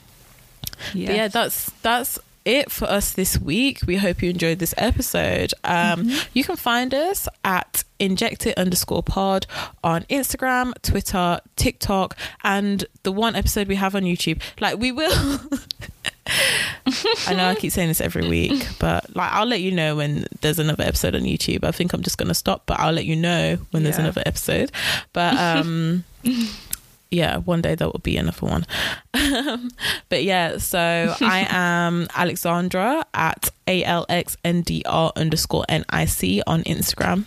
yeah that's that's it for us this week. We hope you enjoyed this episode. Um you can find us at injected underscore pod on instagram twitter tiktok and the one episode we have on youtube. Like we will. I know I keep saying this every week, but like I'll let you know when there's another episode on YouTube. I think I'm just gonna stop, but I'll let you know when there's another episode. But um yeah, one day there will be another one. Um, but yeah, so I am Alexandra at A L X N D R underscore N I C on Instagram.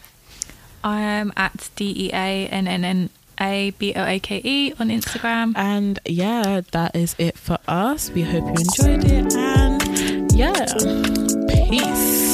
I am at D E A N N N A B O A K E on Instagram. And yeah, that is it for us. We hope you enjoyed it and yeah. Peace.